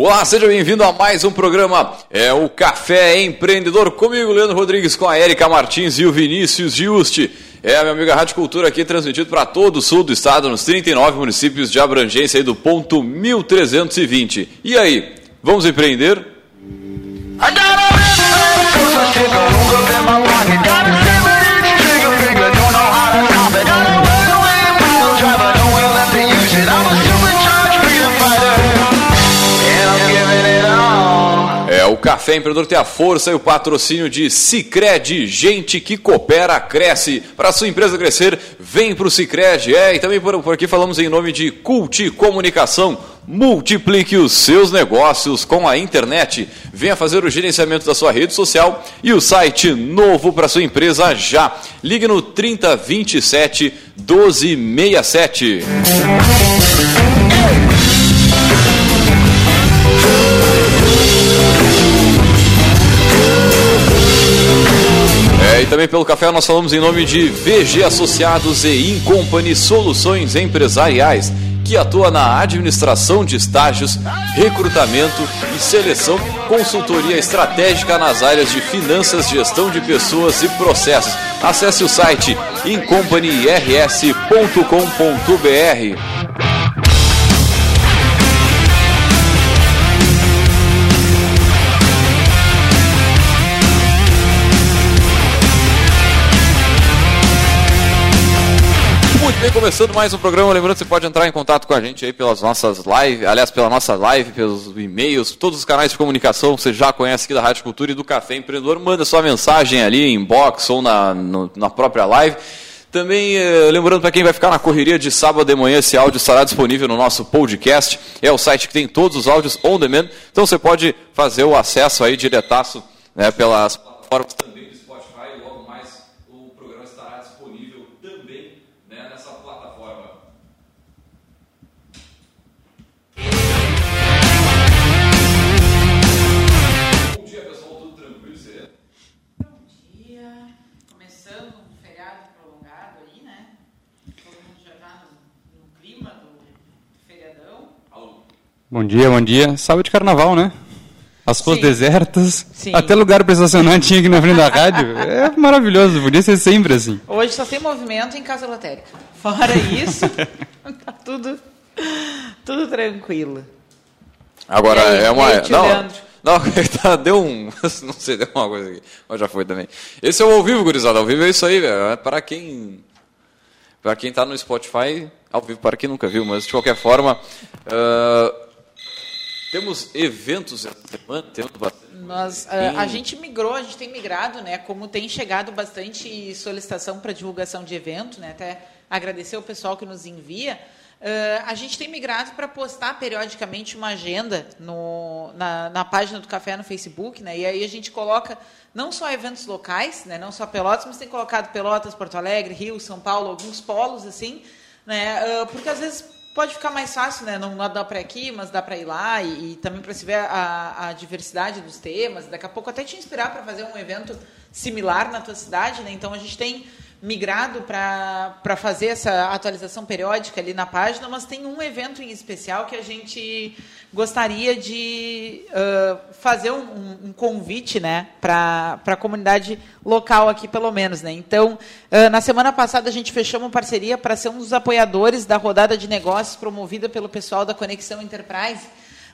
Olá, seja bem-vindo a mais um programa. É o Café Empreendedor comigo, Leandro Rodrigues, com a Erika Martins e o Vinícius Giusti. É a minha amiga Rádio Cultura aqui, transmitido para todo o sul do estado, nos 39 municípios de abrangência aí do ponto 1320. E aí, vamos empreender? É, Café Empreendedor tem a força e o patrocínio de Cicred, gente que coopera, cresce. Para sua empresa crescer, vem para o Cicred. É, e também por, por aqui falamos em nome de Culti Comunicação. Multiplique os seus negócios com a internet. Venha fazer o gerenciamento da sua rede social e o site novo para sua empresa já. Ligue no 3027 1267. É, e também pelo café nós falamos em nome de VG Associados e Incompany Soluções Empresariais, que atua na administração de estágios, recrutamento e seleção, consultoria estratégica nas áreas de finanças, gestão de pessoas e processos. Acesse o site incompanyrs.com.br. bem, começando mais um programa. Lembrando que você pode entrar em contato com a gente aí pelas nossas lives, aliás, pela nossa live, pelos e-mails, todos os canais de comunicação que você já conhece aqui da Rádio Cultura e do Café Empreendedor. Manda sua mensagem ali em box ou na, no, na própria live. Também, eh, lembrando para quem vai ficar na correria de sábado de manhã, esse áudio estará disponível no nosso podcast. É o site que tem todos os áudios on demand. Então você pode fazer o acesso aí diretaço né, pelas plataformas também do Spotify. Logo mais o programa estará disponível também né, nessa plataforma. Bom dia, pessoal. Tudo tranquilo sereno? Bom dia. Começando um feriado prolongado aí, né? Todo mundo já tá no, no clima do feriadão. Alô? Bom dia, bom dia. Sábado de carnaval, né? As ruas Sim. desertas. Sim. Até lugar para estacionar tinha aqui na frente da rádio. É maravilhoso, podia ser sempre assim. Hoje só tem movimento em casa lotérica. Fora isso, tá tudo, tudo tranquilo. Agora aí, é uma. não, Leandro? não, tá, deu um. Não sei, deu uma coisa aqui. Mas já foi também. Esse é o ao vivo, gurizada. Ao vivo é isso aí, velho. É para quem. Para quem tá no Spotify, ao vivo para quem nunca viu, mas de qualquer forma. ah, temos eventos essa semana, temos bastante. Nós, ah, a gente migrou, a gente tem migrado, né? Como tem chegado bastante solicitação para divulgação de evento, né? Até agradecer o pessoal que nos envia. ah, a gente tem migrado para postar periodicamente uma agenda no, na, na página do Café no Facebook, né? E aí a gente coloca não só eventos locais, né? Não só Pelotas, mas tem colocado Pelotas, Porto Alegre, Rio, São Paulo, alguns polos assim, né? Ah, porque às vezes pode ficar mais fácil, né? Não dá para aqui, mas dá para ir lá e, e também para se ver a, a diversidade dos temas. Daqui a pouco até te inspirar para fazer um evento similar na tua cidade, né? Então a gente tem migrado para fazer essa atualização periódica ali na página, mas tem um evento em especial que a gente gostaria de ah, fazer um, um- convite né, para a comunidade local aqui, pelo menos. Né? Então, ah, na semana passada, a gente fechou uma parceria para ser um dos apoiadores da rodada de negócios promovida pelo pessoal da Conexão Enterprise.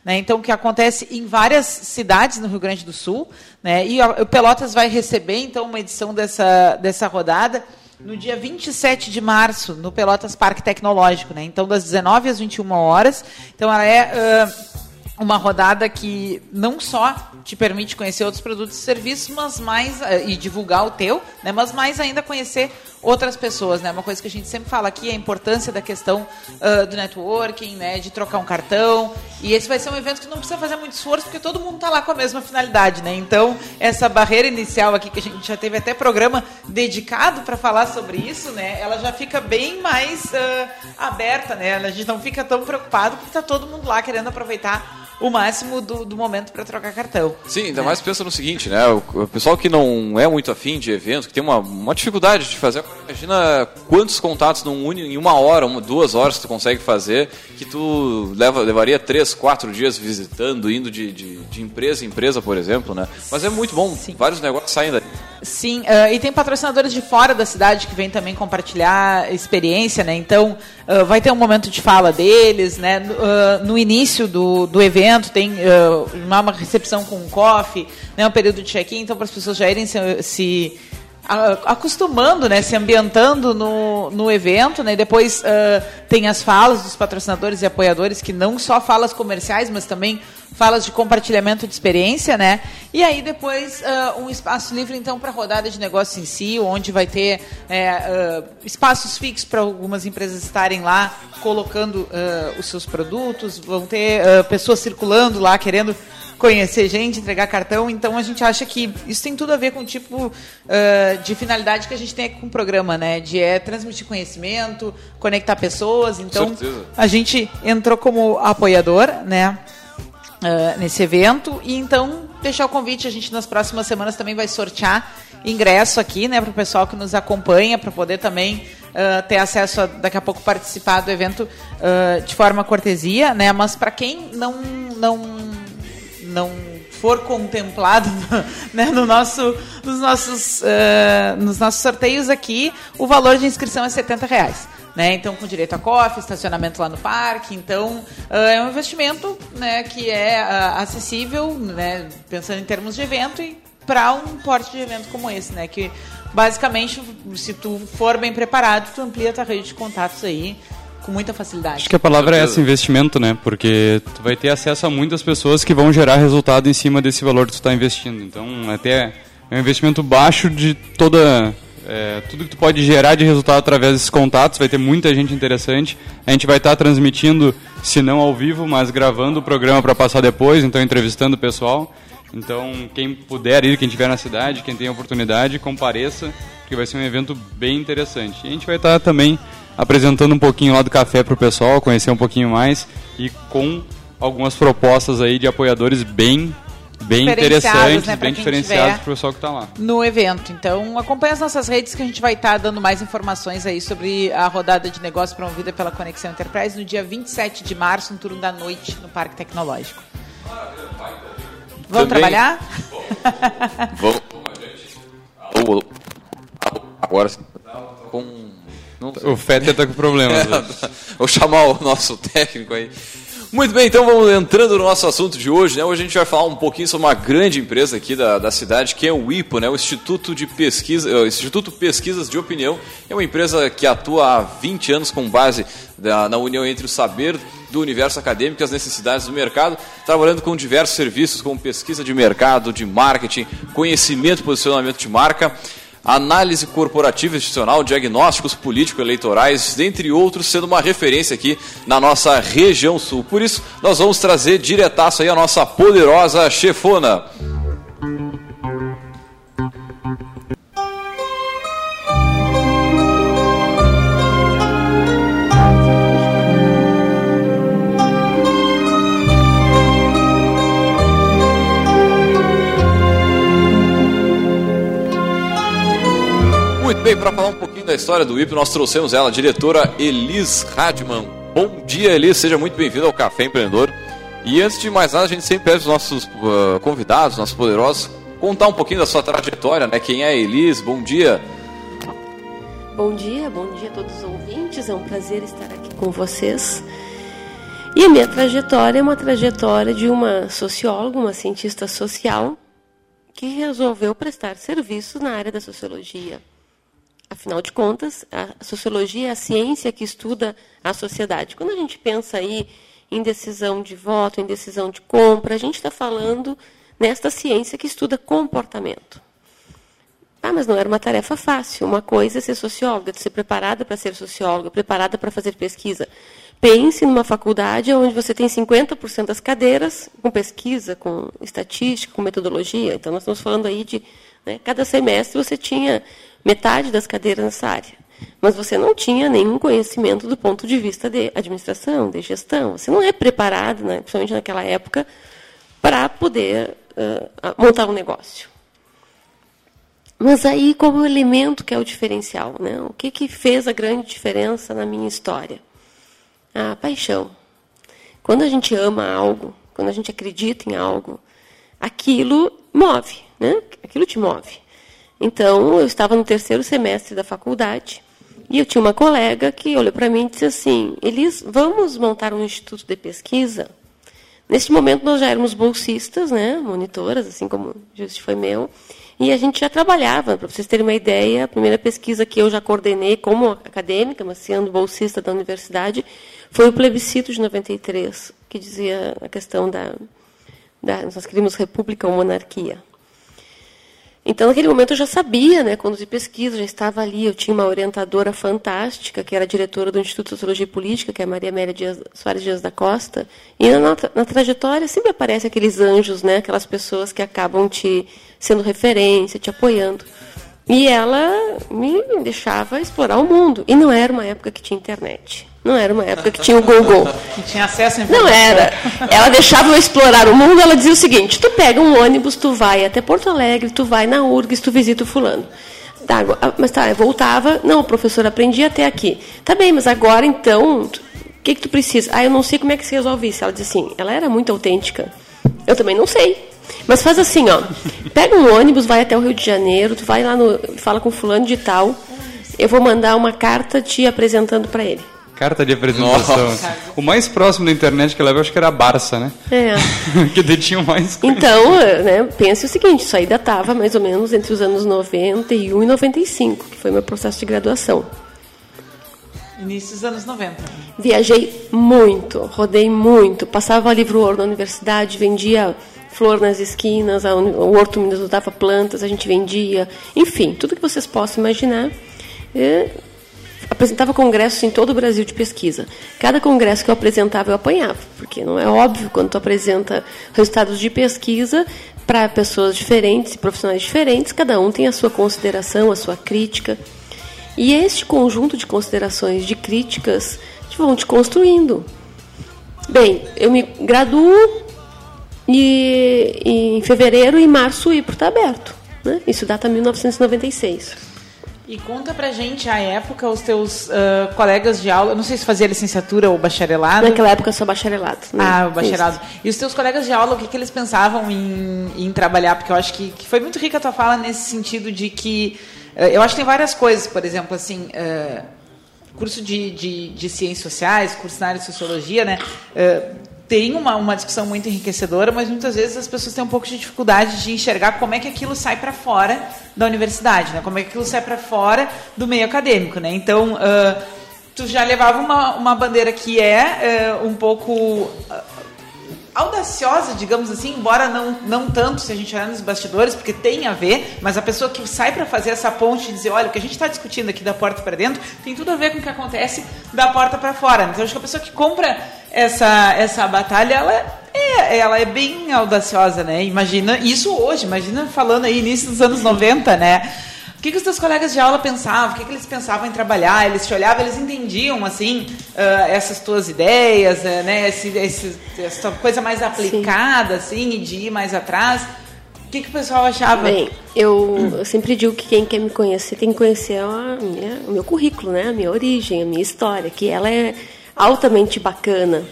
Né, então, que acontece em várias cidades no Rio Grande do Sul. Né, e o Pelotas vai receber, então, uma edição dessa, dessa rodada no dia 27 de março, no Pelotas Parque Tecnológico. Né, então, das 19 às 21 horas. Então, ela é... ah, uma rodada que não só te permite conhecer outros produtos e serviços, mas mais eh, e divulgar o teu, né? Mas mais ainda conhecer outras pessoas, né? Uma coisa que a gente sempre fala aqui é a importância da questão ah, do networking, né? De trocar um cartão. E esse vai ser um evento que não precisa fazer muito esforço, porque todo mundo está lá com a mesma finalidade, né? Então essa barreira inicial aqui que a gente já teve até programa dedicado para falar sobre isso, né? Ela já fica bem mais ah, aberta, né? A gente não fica tão preocupado porque está todo mundo lá querendo aproveitar o máximo do, do momento para trocar cartão. Sim, ainda mais pensa no seguinte, né? O, o pessoal que não é muito afim de eventos, que tem uma, uma dificuldade de fazer, imagina quantos contatos num, em uma hora, uma, duas horas tu consegue fazer, que tu leva, levaria três, quatro dias visitando, indo de, de, de empresa em empresa, por exemplo, né? Mas é muito bom, Sim. vários negócios saem daí. Sim, uh, e tem patrocinadores de fora da cidade que vêm também compartilhar experiência, né? Então, uh, vai ter um momento de fala deles, né? Uh, no início do, do evento tem uma recepção com um coffee, né? um período de check-in, então para as pessoas já irem se, se acostumando, né, se ambientando no, no evento, né, depois uh, tem as falas dos patrocinadores e apoiadores, que não só falas comerciais, mas também falas de compartilhamento de experiência, né, e aí depois uh, um espaço livre, então, para rodada de negócio em si, onde vai ter é, uh, espaços fixos para algumas empresas estarem lá colocando os seus produtos, vão ter pessoas circulando lá, querendo conhecer gente, entregar cartão. Então a gente acha que isso tem tudo a ver com o tipo uh, de finalidade que a gente tem com o programa, né? De é, transmitir conhecimento, conectar pessoas. Então a gente entrou como apoiador, né? Uh, nesse evento e então deixar o convite a gente nas próximas semanas também vai sortear ingresso aqui né para o pessoal que nos acompanha para poder também uh, ter acesso a daqui a pouco participar do evento uh, de forma cortesia né mas para quem não não não for contemplado né, no nosso, nos, nossos, uh, nos nossos sorteios aqui, o valor de inscrição é 70 reais. Né? Então, com direito a cofre, estacionamento lá no parque. Então, uh, é um investimento né, que é uh, acessível, né, pensando em termos de evento, e para um porte de evento como esse, né? Que basicamente, se tu for bem preparado, tu amplia a tua rede de contatos aí com muita facilidade. Acho que a palavra é essa, investimento, né? Porque tu vai ter acesso a muitas pessoas que vão gerar resultado em cima desse valor que tu está investindo. Então, até é um investimento baixo de toda... É, tudo que tu pode gerar de resultado através desses contatos, vai ter muita gente interessante. A gente vai estar tá transmitindo, se não ao vivo, mas gravando o programa para passar depois, então entrevistando o pessoal. Então, quem puder ir, quem estiver na cidade, quem tem oportunidade, compareça, porque vai ser um evento bem interessante. E a gente vai estar tá também apresentando um pouquinho lá do café para o pessoal, conhecer um pouquinho mais e com algumas propostas aí de apoiadores bem bem interessantes, né, bem diferenciados para o pessoal que está lá. No evento. Então, acompanhe as nossas redes que a gente vai estar tá dando mais informações aí sobre a rodada de negócios promovida pela Conexão Enterprise no dia 27 de março, no turno da noite, no Parque Tecnológico. Vamos Também. trabalhar? Vamos. Agora com não o Fetter está com problemas. É, vou chamar o nosso técnico aí. Muito bem, então vamos entrando no nosso assunto de hoje. Né? Hoje a gente vai falar um pouquinho sobre uma grande empresa aqui da, da cidade, que é o IPO, né? o Instituto de Pesquisa, o Instituto Pesquisas de Opinião. É uma empresa que atua há 20 anos com base da, na união entre o saber do universo acadêmico e as necessidades do mercado, trabalhando com diversos serviços como pesquisa de mercado, de marketing, conhecimento e posicionamento de marca análise corporativa institucional, diagnósticos político-eleitorais, dentre outros, sendo uma referência aqui na nossa região sul. Por isso, nós vamos trazer diretaço aí a nossa poderosa chefona. Bem, para falar um pouquinho da história do IP, nós trouxemos ela, a diretora Elis Radman. Bom dia, Elis, seja muito bem-vindo ao Café Empreendedor. E antes de mais nada, a gente sempre pede os nossos uh, convidados, nossos poderosos, contar um pouquinho da sua trajetória, né? Quem é a Elis? Bom dia. Bom dia, bom dia a todos os ouvintes. É um prazer estar aqui com vocês. E a minha trajetória é uma trajetória de uma socióloga, uma cientista social, que resolveu prestar serviços na área da sociologia. Afinal de contas, a sociologia é a ciência que estuda a sociedade. Quando a gente pensa aí em decisão de voto, em decisão de compra, a gente está falando nesta ciência que estuda comportamento. Ah, mas não era uma tarefa fácil. Uma coisa é ser socióloga, ser preparada para ser socióloga, preparada para fazer pesquisa. Pense numa faculdade onde você tem 50% das cadeiras com pesquisa, com estatística, com metodologia. Então, nós estamos falando aí de. Né, cada semestre você tinha metade das cadeiras nessa área. mas você não tinha nenhum conhecimento do ponto de vista de administração, de gestão. Você não é preparado, né, principalmente naquela época, para poder uh, montar um negócio. Mas aí, como elemento que é o diferencial, né? o que, que fez a grande diferença na minha história? A paixão. Quando a gente ama algo, quando a gente acredita em algo, aquilo move, né? aquilo te move. Então, eu estava no terceiro semestre da faculdade e eu tinha uma colega que olhou para mim e disse assim: Elis, vamos montar um instituto de pesquisa? Neste momento, nós já éramos bolsistas, né? monitoras, assim como justo foi meu. E a gente já trabalhava, para vocês terem uma ideia, a primeira pesquisa que eu já coordenei como acadêmica, mas sendo bolsista da universidade, foi o plebiscito de 93, que dizia a questão da, da nós queríamos república ou monarquia. Então, naquele momento, eu já sabia né, conduzir pesquisa, já estava ali. Eu tinha uma orientadora fantástica, que era diretora do Instituto de Sociologia e Política, que é a Maria Amélia Dias, Soares Dias da Costa. E na, na trajetória sempre aparecem aqueles anjos, né, aquelas pessoas que acabam te sendo referência, te apoiando. E ela me deixava explorar o mundo. E não era uma época que tinha internet. Não era uma época que tinha o Google. Que tinha acesso a Não era. Ela deixava eu explorar o mundo, ela dizia o seguinte: tu pega um ônibus, tu vai até Porto Alegre, tu vai na URGS, tu visita o fulano. Tá, ah, mas tá, eu voltava, não, o professor aprendi até aqui. Tá bem, mas agora então, o que, que tu precisa? Ah, eu não sei como é que se resolve isso. Ela disse assim, ela era muito autêntica. Eu também não sei. Mas faz assim, ó. Pega um ônibus, vai até o Rio de Janeiro, tu vai lá no. fala com fulano de tal. Eu vou mandar uma carta te apresentando para ele. Carta de apresentação. Nossa. O mais próximo da internet que eu acho que era a Barça, né? É. que detinha mais coisa. Então, né, pense o seguinte, isso aí datava mais ou menos entre os anos 91 e 95, que foi meu processo de graduação. Início dos anos 90. Viajei muito, rodei muito, passava livro ouro na universidade, vendia flor nas esquinas, o Horto Minas dava plantas, a gente vendia, enfim, tudo que vocês possam imaginar. Apresentava congressos em todo o Brasil de pesquisa. Cada congresso que eu apresentava, eu apanhava, porque não é óbvio quando tu apresenta resultados de pesquisa para pessoas diferentes e profissionais diferentes, cada um tem a sua consideração, a sua crítica. E este conjunto de considerações, de críticas, vão te construindo. Bem, eu me graduo e, em fevereiro e março o IPRO está aberto. Né? Isso data 1996. E conta pra gente a época, os teus uh, colegas de aula, eu não sei se fazia licenciatura ou bacharelado. Naquela época eu sou bacharelado. Né? Ah, o bacharelado. Isso. E os teus colegas de aula, o que, que eles pensavam em, em trabalhar? Porque eu acho que, que, foi muito rica a tua fala nesse sentido de que. Uh, eu acho que tem várias coisas, por exemplo, assim. Uh, curso de, de, de, ciências sociais, curso na área de sociologia, né? Tem uma, uma discussão muito enriquecedora, mas muitas vezes as pessoas têm um pouco de dificuldade de enxergar como é que aquilo sai para fora da universidade, né? como é que aquilo sai para fora do meio acadêmico. Né? Então, uh, tu já levava uma, uma bandeira que é uh, um pouco uh, audaciosa, digamos assim, embora não, não tanto se a gente olhar nos bastidores, porque tem a ver, mas a pessoa que sai para fazer essa ponte e dizer, olha, o que a gente está discutindo aqui da porta para dentro tem tudo a ver com o que acontece da porta para fora. Então, acho que a pessoa que compra essa, essa batalha, ela é, ela é bem audaciosa, né? Imagina isso hoje, imagina falando aí início dos anos 90, né? que, que os teus colegas de aula pensavam? O que, que eles pensavam em trabalhar? Eles te olhavam, eles entendiam, assim, uh, essas tuas ideias, uh, né? Esse, esse, essa coisa mais aplicada, Sim. assim, e de ir mais atrás. O que, que o pessoal achava? Bem, eu, eu sempre digo que quem quer me conhecer tem que conhecer a minha, o meu currículo, né? A minha origem, a minha história, que ela é altamente bacana.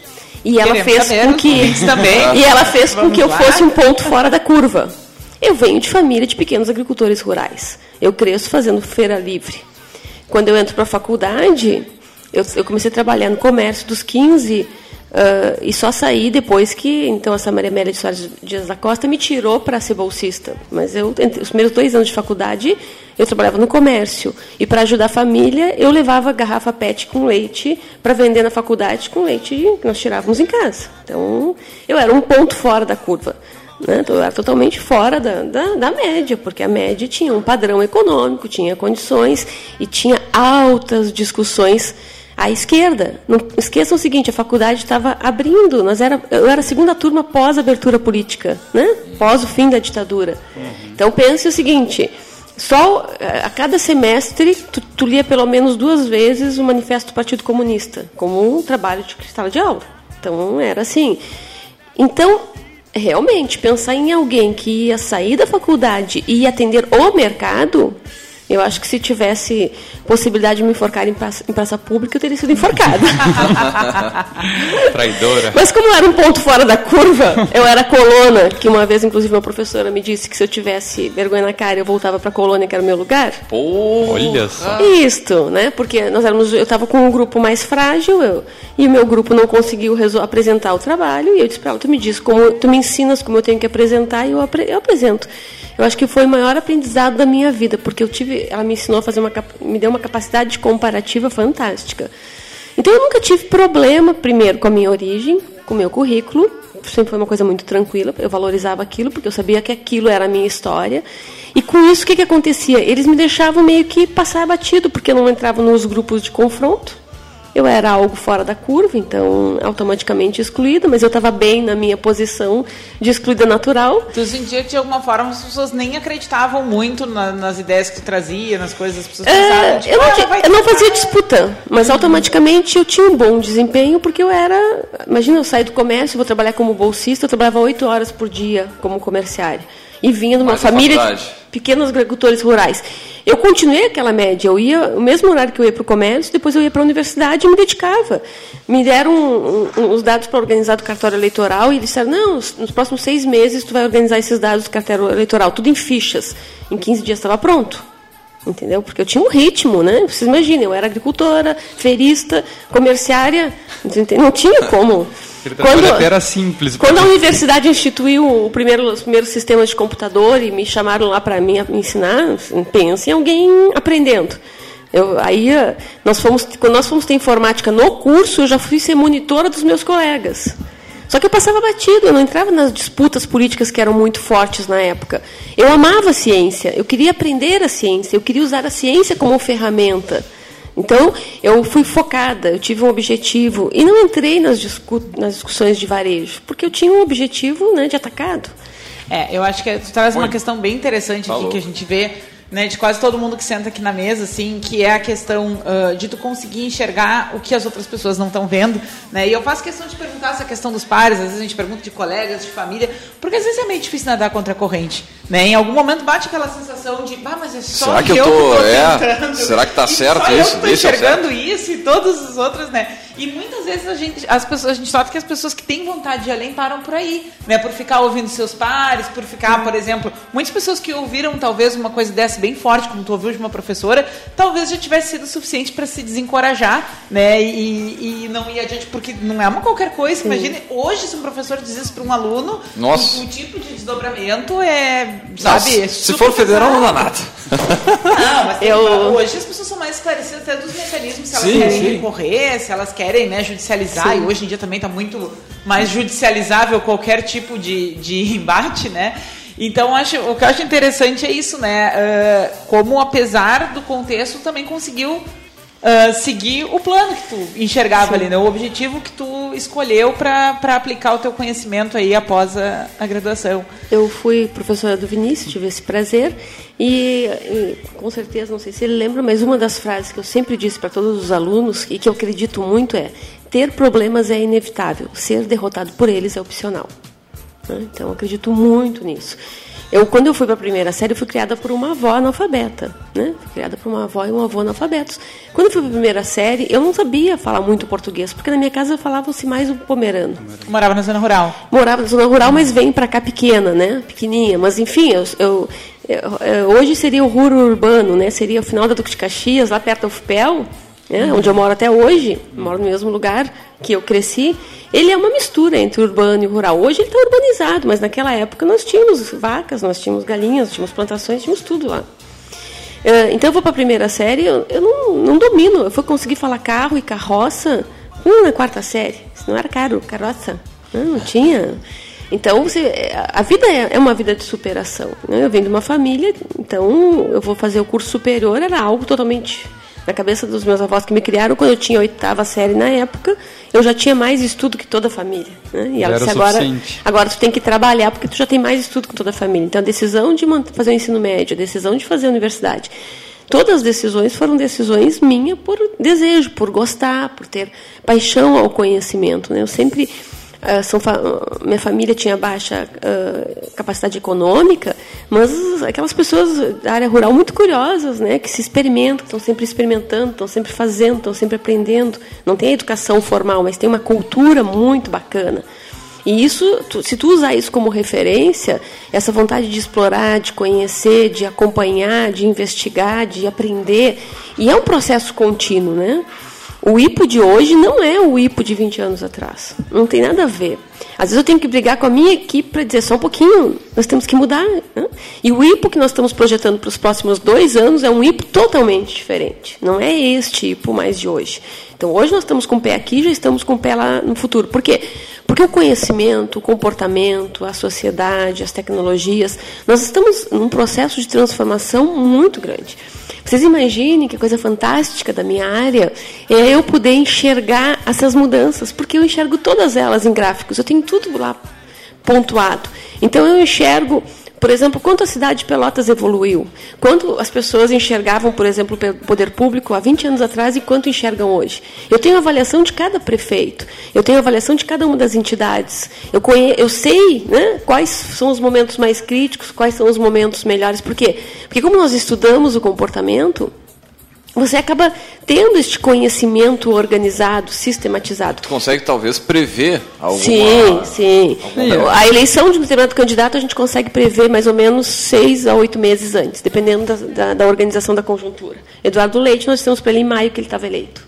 E ela Queremos fez com que também. e ela fez com que eu fosse um ponto fora da curva. Eu venho de família de pequenos agricultores rurais. Eu cresço fazendo feira livre. Quando eu entro para a faculdade, eu, eu, comecei a trabalhar no comércio dos 15 uh, e só saí depois que então essa Maria Amélia de Soares Dias da Costa me tirou para ser bolsista. Mas eu, entre os primeiros dois anos de faculdade, eu trabalhava no comércio. E para ajudar a família, eu levava garrafa PET com leite para vender na faculdade com leite que nós tirávamos em casa. Então, eu era um ponto fora da curva. Né? Era totalmente fora da, da, da, média, porque a média tinha um padrão econômico, tinha condições e tinha altas discussões à esquerda. Não esqueçam o seguinte, a faculdade estava abrindo, nós era, eu era a segunda turma pós abertura política, né? pós o fim da ditadura. Uhum. Então pense o seguinte, só a cada semestre tu, tu, lia pelo menos duas vezes o manifesto do Partido Comunista como um trabalho de cristal de aula. Então era assim. Então realmente pensar em alguém que ia sair da faculdade e atender o mercado eu acho que se tivesse possibilidade de me enforcar em praça, em praça pública, eu teria sido enforcada. Traidora. Mas como era um ponto fora da curva, eu era colona, que uma vez, inclusive, uma professora me disse que se eu tivesse vergonha na cara, eu voltava para a colônia, que era o meu lugar. Porra. Olha só. Isto, né? Porque nós éramos, eu estava com um grupo mais frágil, eu, e o meu grupo não conseguiu apresentar o trabalho, e eu disse para ela, tu me diz como, tu me ensinas como eu tenho que apresentar, e eu, apre eu apresento. Eu acho que foi o maior aprendizado da minha vida, porque eu tive, ela me ensinou a fazer uma, me deu uma capacidade comparativa fantástica. Então eu nunca tive problema, primeiro, com a minha origem, com o meu currículo, sempre foi uma coisa muito tranquila, eu valorizava aquilo, porque eu sabia que aquilo era a minha história. E com isso, o que, que acontecia? Eles me deixavam meio que passar batido, porque eu não entrava nos grupos de confronto eu era algo fora da curva, então automaticamente excluída, mas eu estava bem na minha posição de excluída natural. Tu sentia que de alguma forma as pessoas nem acreditavam muito na, nas ideias que tu trazia, nas coisas as pessoas pensavam, tipo, eu, não, ah, eu não fazia disputa, mas automaticamente eu tinha um bom desempenho porque eu era, imagina eu sair do comércio, vou trabalhar como bolsista, eu trabalhava oito horas por dia como comerciária. E vinha de uma família de pequenos agricultores rurais. Eu continuei aquela média, eu ia, o mesmo horário que eu ia para o comércio, depois eu ia para a universidade e me dedicava. Me deram um, um, os dados para organizar do cartório eleitoral e eles disseram, não, nos próximos seis meses tu vai organizar esses dados do cartório eleitoral, tudo em fichas. Em 15 dias estava pronto. Entendeu? Porque eu tinha um ritmo, né? Vocês imaginem, eu era agricultora, feirista, comerciária, não tinha como. Quando, era simples. Quando a universidade instituiu o primeiro, os primeiros sistemas de computador e me chamaram lá para me ensinar, pense em alguém aprendendo. Eu, aí nós fomos, quando nós fomos ter informática no curso, eu já fui ser monitora dos meus colegas. Só que eu passava batido, eu não entrava nas disputas políticas que eram muito fortes na época. Eu amava a ciência, eu queria aprender a ciência, eu queria usar a ciência como ferramenta. Então, eu fui focada, eu tive um objetivo e não entrei nas, discu nas discussões de varejo, porque eu tinha um objetivo né, de atacado. É, eu acho que tu traz uma questão bem interessante Falou. aqui que a gente vê né, de quase todo mundo que senta aqui na mesa, assim, que é a questão uh, de tu conseguir enxergar o que as outras pessoas não estão vendo, né? E eu faço questão de perguntar essa questão dos pares, às vezes a gente pergunta de colegas, de família, porque às vezes é meio difícil nadar contra a corrente, né? Em algum momento bate aquela sensação de, ah, mas é só Será que eu, tô, tô é? Será que tá certo só isso? Eu tô enxergando é isso e todos os outros, né? E muitas vezes a gente, as pessoas, a gente nota que as pessoas que têm vontade de ir além param por aí, né? Por ficar ouvindo seus pares, por ficar, por exemplo, muitas pessoas que ouviram talvez uma coisa dessa bem forte, como tu ouviu de uma professora, talvez já tivesse sido suficiente para se desencorajar, né? E, e, não ir adiante, porque não é uma qualquer coisa. Imagine hoje se um professor diz isso para um aluno, Nossa. O, o, tipo de desdobramento é, sabe? Não, se for federal não dá nada. Não, mas eu... hoje as pessoas são mais esclarecidas até dos mecanismos, se elas sim, querem sim. recorrer, se elas querem né, judicializar, sim. e hoje em dia também está muito mais judicializável qualquer tipo de, de embate, né? Então, acho, o que eu acho interessante é isso, né? Uh, como, apesar do contexto, também conseguiu uh, seguir o plano que tu enxergava Sim. ali, né? O objetivo que tu escolheu para aplicar o teu conhecimento aí após a, a, graduação. Eu fui professora do Vinícius, tive esse prazer e, e, com certeza, não sei se ele lembra, mas uma das frases que eu sempre disse para todos os alunos e que eu acredito muito é ter problemas é inevitável, ser derrotado por eles é opcional. Né? Então, eu acredito muito nisso. Eu, quando eu fui para a primeira série, eu fui criada por uma avó analfabeta, né? Fui criada por uma avó e um avô analfabetos. Quando eu fui para a primeira série, eu não sabia falar muito português, porque na minha casa falava-se mais o pomerano. Morava na zona rural? Morava na zona rural, mas vem para cá pequena, né? Pequenininha. Mas, enfim, eu, eu, eu, hoje seria o ruro urbano, né? Seria o final da Duque de Caxias, lá perto da UFPEL, né? onde eu moro até hoje, moro no mesmo lugar que eu cresci ele é uma mistura entre urbano e rural. Hoje ele está urbanizado, mas naquela época nós tínhamos vacas, nós tínhamos galinhas, tínhamos plantações, tínhamos tudo lá. É, então eu vou para a primeira série, eu, eu não, não, domino. Eu fui conseguir falar carro e carroça hum, na quarta série. Isso não era caro, carroça. Não, não tinha. Então, você, a vida é, é uma vida de superação. Né? Eu venho de uma família, então eu vou fazer o curso superior, era algo totalmente Na cabeça dos meus avós que me criaram, quando eu tinha oitava série na época, eu já tinha mais estudo que toda a família. Né? E ela disse, agora, suficiente. agora tu tem que trabalhar porque tu já tem mais estudo que toda a família. Então a decisão de fazer o ensino médio, a decisão de fazer a universidade, todas as decisões foram decisões minha por desejo, por gostar, por ter paixão ao conhecimento. Né? Eu sempre são fa- minha família tinha baixa ah, capacidade econômica, mas aquelas pessoas da área rural muito curiosas, né, que se experimentam, estão sempre experimentando, estão sempre fazendo, estão sempre aprendendo. Não tem a educação formal, mas tem uma cultura muito bacana. E isso, se tu usar isso como referência, essa vontade de explorar, de conhecer, de acompanhar, de investigar, de aprender, e é um processo contínuo, né? O IPO de hoje não é o IPO de 20 anos atrás. Não tem nada a ver. Às vezes eu tenho que brigar com a minha equipe para dizer só um pouquinho, nós temos que mudar. Né? E o IPO que nós estamos projetando para os próximos dois anos é um IPO totalmente diferente. Não é este IPO mais de hoje. Então hoje nós estamos com o pé aqui, já estamos com o pé lá no futuro. Por quê? Porque o conhecimento, o comportamento, a sociedade, as tecnologias, nós estamos num processo de transformação muito grande. Vocês imaginem que coisa fantástica da minha área é eu poder enxergar essas mudanças, porque eu enxergo todas elas em gráficos, eu tenho tudo lá pontuado. Então eu enxergo, por exemplo, quanto a cidade de Pelotas evoluiu, quanto as pessoas enxergavam, por exemplo, o poder público há 20 anos atrás e quanto enxergam hoje. Eu tenho avaliação de cada prefeito, eu tenho avaliação de cada uma das entidades. Eu, conhe eu sei né, quais são os momentos mais críticos, quais são os momentos melhores. Por quê? Porque como nós estudamos o comportamento, você acaba tendo este conhecimento organizado, sistematizado. Tu consegue talvez prever alguma... Sim, sim. alguma- A eleição de um determinado candidato a gente consegue prever mais ou menos seis a oito meses antes, dependendo da, da- da organização da conjuntura. Eduardo Leite, nós temos para ele em maio que ele estava eleito.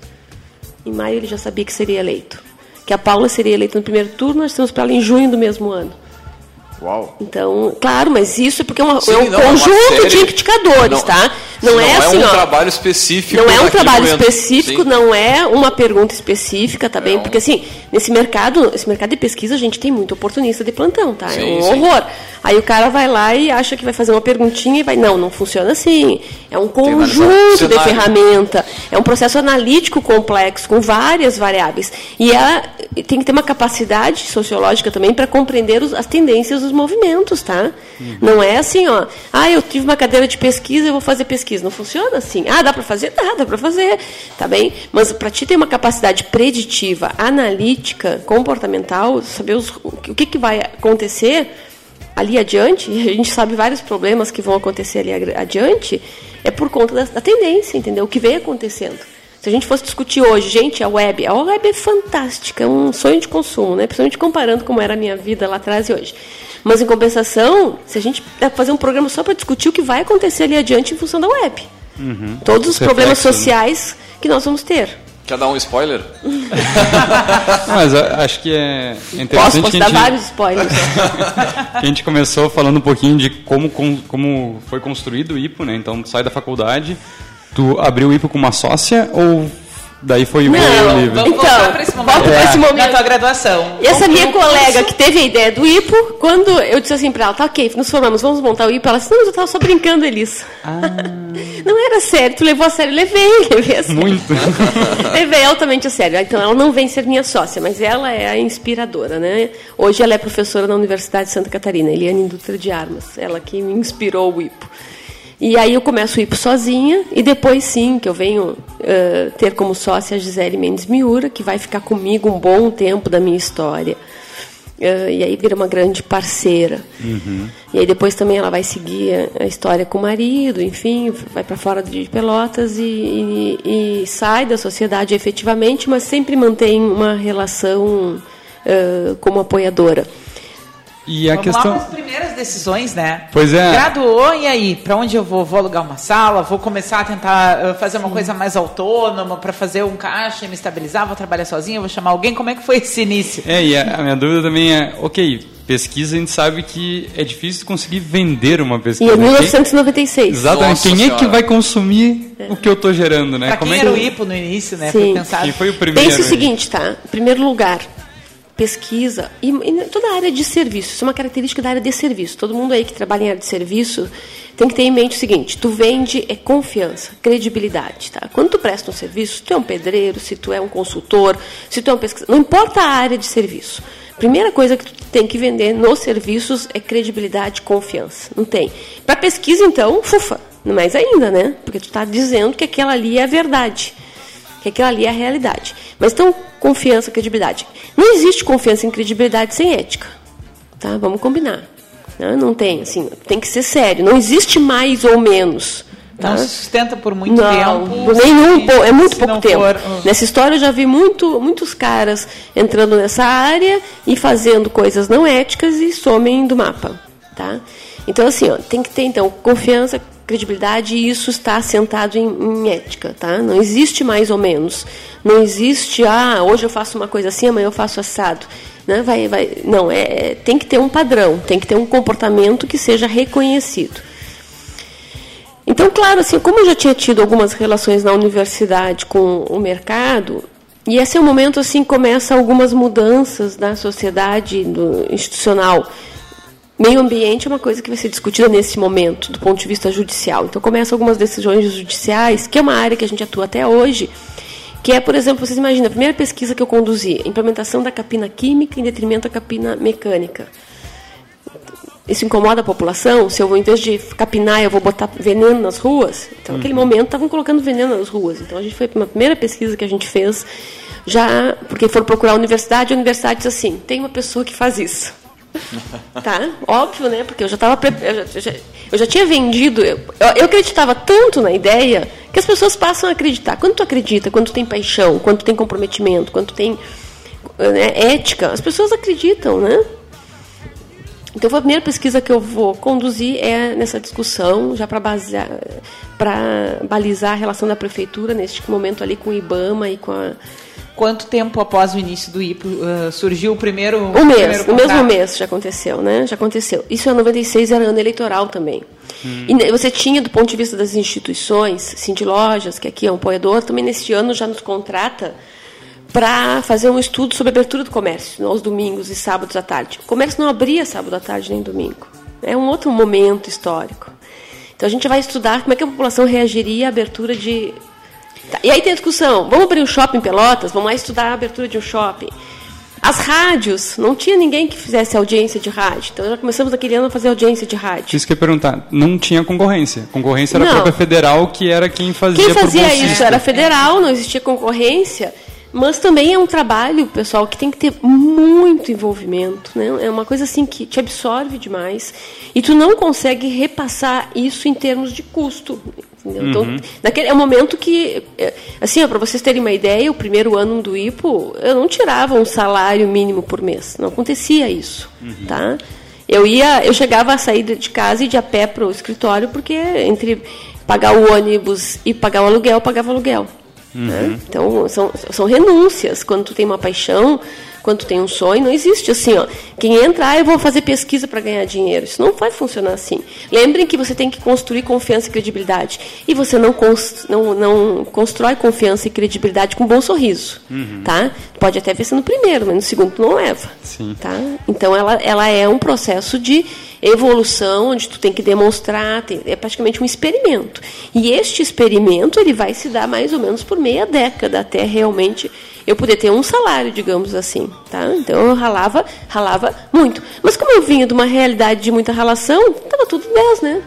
Em maio ele já sabia que seria eleito. Que a Paula seria eleita no primeiro turno, nós temos para ela em junho do mesmo ano. Uau. Então, claro, mas isso é porque é, uma- Sim, é um não, é conjunto série- de indicadores, Não- tá? Não, Não é assim, um ó. trabalho específico. Não é um trabalho específico, Sim. não é uma pergunta específica, tá bem? um- Porque assim, nesse mercado, esse mercado de pesquisa, a gente tem muito oportunista de plantão, tá? Sim, é um horror. Aí o cara vai lá e acha que vai fazer uma perguntinha e vai, não, não funciona assim. É um conjunto de ferramenta, é um processo analítico complexo com várias variáveis. E ela tem que ter uma capacidade sociológica também para compreender os- as tendências dos movimentos, tá? Não é assim, ó, ah, eu tive uma cadeira de pesquisa, eu vou fazer pesquisa. Não funciona assim. Ah, dá para fazer? Dá, dá para fazer, tá bem? Mas para ti ter uma capacidade preditiva, analítica, comportamental, saber os- o que, que vai acontecer ali adiante, e a gente sabe vários problemas que vão acontecer ali adiante, é por conta da, da tendência, entendeu? O que vem acontecendo. Se a gente fosse discutir hoje, gente, a web, a web é fantástica, é um sonho de consumo, né? Principalmente comparando como era a minha vida lá atrás e hoje. Mas em compensação, se a gente dá pra fazer um programa só para discutir o que vai acontecer ali adiante em função da web. Todos os Os problemas né? sociais que nós vamos ter. Quer dar um spoiler? Mas acho que é Posso, interessante posso que dar gente, vários spoilers. a gente começou falando um pouquinho de como, com- como foi construído o IPO, né? Então, sai da faculdade, tu abriu o IPO com uma sócia ou daí foi o livre? Vamos Então, voltar para esse momento. volta pra esse momento. Da tua graduação. E essa minha o curso. colega que teve a ideia do IPO, quando eu disse assim pra ela, tá ok, nos formamos, vamos montar o IPO, ela disse, não, mas eu tava só brincando, Elisa. não era sério, tu levou a sério, levei, levei a sério. Muito. levei altamente a sério. Então ela não vem ser minha sócia, mas ela é a inspiradora, né? Hoje ela é professora na Universidade de Santa Catarina, Eliane Indústria de Armas, ela que me inspirou o IPO. E aí eu começo o IPO sozinha e depois sim que eu venho eh, ter como sócia a Gisele Mendes Miura, que vai ficar comigo um bom tempo da minha história. Eh, e aí vira uma grande parceira. E aí depois também ela vai seguir a, a história com o marido, enfim, vai para fora de Pelotas e, e- e sai da sociedade efetivamente, mas sempre mantém uma relação eh, como apoiadora. E a Vamos questão. lá com as primeiras decisões, né? Pois é. Graduou, e aí? Para onde eu vou? Vou alugar uma sala? Vou começar a tentar uh, fazer uma coisa mais autônoma para fazer um caixa e me estabilizar? Vou trabalhar sozinha? Vou chamar alguém? Como é que foi esse início? É, e a, a minha dúvida também é, ok, pesquisa a gente sabe que é difícil conseguir vender uma E pesquisa. em Quem- 1996. Exatamente. Nossa Quem é que Senhora. vai consumir o que eu tô gerando, né? Para Como quem é era o que... IPO no início, né? Sim. Foi pensado. Quem foi o primeiro? Pense o hein? seguinte, tá? Em primeiro lugar, pesquisa e, e, toda a área de serviço. Isso é uma característica da área de serviço. Todo mundo aí que trabalha em área de serviço tem que ter em mente o seguinte: tu vende é confiança, credibilidade. Tá? Quando tu presta um serviço, se tu é um pedreiro, se tu é um consultor, se tu é um pesquisador, não importa a área de serviço. Primeira coisa que tu tem que vender nos serviços é credibilidade, confiança. Não tem. Para pesquisa, então, fufa, mais ainda, né? Porque tu está dizendo que aquela ali é a verdade que aquilo ali é a realidade. Mas então, confiança, credibilidade. Não existe confiança em credibilidade sem ética. Tá? Vamos combinar. Né? Não tem, assim, tem que ser sério. Não existe mais ou menos. Tá? Não se sustenta por muito não, tempo. Nenhum, se, é muito pouco tempo. For, uh... Nessa história eu já vi muito, muitos caras entrando nessa área e fazendo coisas não éticas e somem do mapa. Tá? Então, assim, ó, tem que ter então confiança, credibilidade e isso está assentado em, em, ética, tá? Não existe mais ou menos. Não existe, ah, hoje eu faço uma coisa assim, amanhã eu faço assado. Né? Vai, vai, não, é, tem que ter um padrão, tem que ter um comportamento que seja reconhecido. Então, claro, assim, como eu já tinha tido algumas relações na universidade com o mercado, e esse é o momento assim começa algumas mudanças na sociedade institucional Meio ambiente é uma coisa que vai ser discutida nesse momento, do ponto de vista judicial. Então, começam algumas decisões judiciais, que é uma área que a gente atua até hoje, que é, por exemplo, vocês imaginam, a primeira pesquisa que eu conduzi, implementação da capina química em detrimento da capina mecânica. Isso incomoda a população? Se eu vou, em vez de capinar, eu vou botar veneno nas ruas? Então, naquele uhum. momento, estavam colocando veneno nas ruas. Então, a gente foi uma primeira pesquisa que a gente fez, já, porque foram procurar a universidade, a universidade disse assim, tem uma pessoa que faz isso tá? Óbvio, né? Porque eu já estava eu, eu já tinha vendido, eu, eu acreditava tanto na ideia que as pessoas passam a acreditar. Quando tu acredita, quando tu tem paixão, quando tem comprometimento, quando tem né, ética, as pessoas acreditam, né? Então, a primeira pesquisa que eu vou conduzir é nessa discussão, já para para balizar a relação da prefeitura neste momento ali com o IBAMA e com a Quanto tempo após o início do IPO uh, surgiu o primeiro Um mês, no mesmo mês já aconteceu, né? Já aconteceu. Isso em 96 era ano eleitoral também. Hum. E você tinha, do ponto de vista das instituições, Cindy Lojas, que aqui é um apoiador, também neste ano já nos contrata para fazer um estudo sobre a abertura do comércio, aos domingos e sábados à tarde. O comércio não abria sábado à tarde nem domingo. É um outro momento histórico. Então a gente vai estudar como é que a população reagiria à abertura de Tá. E aí tem a discussão: vamos abrir um shopping em Pelotas? Vamos lá estudar a abertura de um shopping. As rádios, não tinha ninguém que fizesse audiência de rádio. Então já começamos naquele ano a fazer audiência de rádio. Isso que eu ia perguntar, não tinha concorrência. Concorrência era não. a própria federal que era quem fazia Quem fazia isso era federal, não existia concorrência. Mas também é um trabalho, pessoal, que tem que ter muito envolvimento. Né? É uma coisa assim que te absorve demais. E tu não consegue repassar isso em termos de custo. Então, uhum. naquele, é um momento que, é, assim, para vocês terem uma ideia, o primeiro ano do IPO, eu não tirava um salário mínimo por mês. Não acontecia isso, uhum. tá? Eu ia, eu chegava a sair de casa e de a pé para o escritório, porque entre pagar o ônibus e pagar o aluguel, eu pagava aluguel. Né? Uhum. Né? Então, são, são renúncias. Quando tu tem uma paixão, quando tem um sonho, não existe assim, ó. Quem entra, ah, eu vou fazer pesquisa para ganhar dinheiro. Isso não vai funcionar assim. Lembrem que você tem que construir confiança e credibilidade. E você não, não, não constrói confiança e credibilidade com um bom sorriso. Uhum. Tá? Pode até ver se no primeiro, mas no segundo tu não leva. Sim. Tá? Então ela, ela é um processo de evolução, onde tu tem que demonstrar, tem, é praticamente um experimento. E este experimento ele vai se dar mais ou menos por meia década até realmente eu poder ter um salário, digamos assim, tá? Então eu ralava, ralava muito. Mas como eu vinha de uma realidade de muita relação, estava tudo 10, né?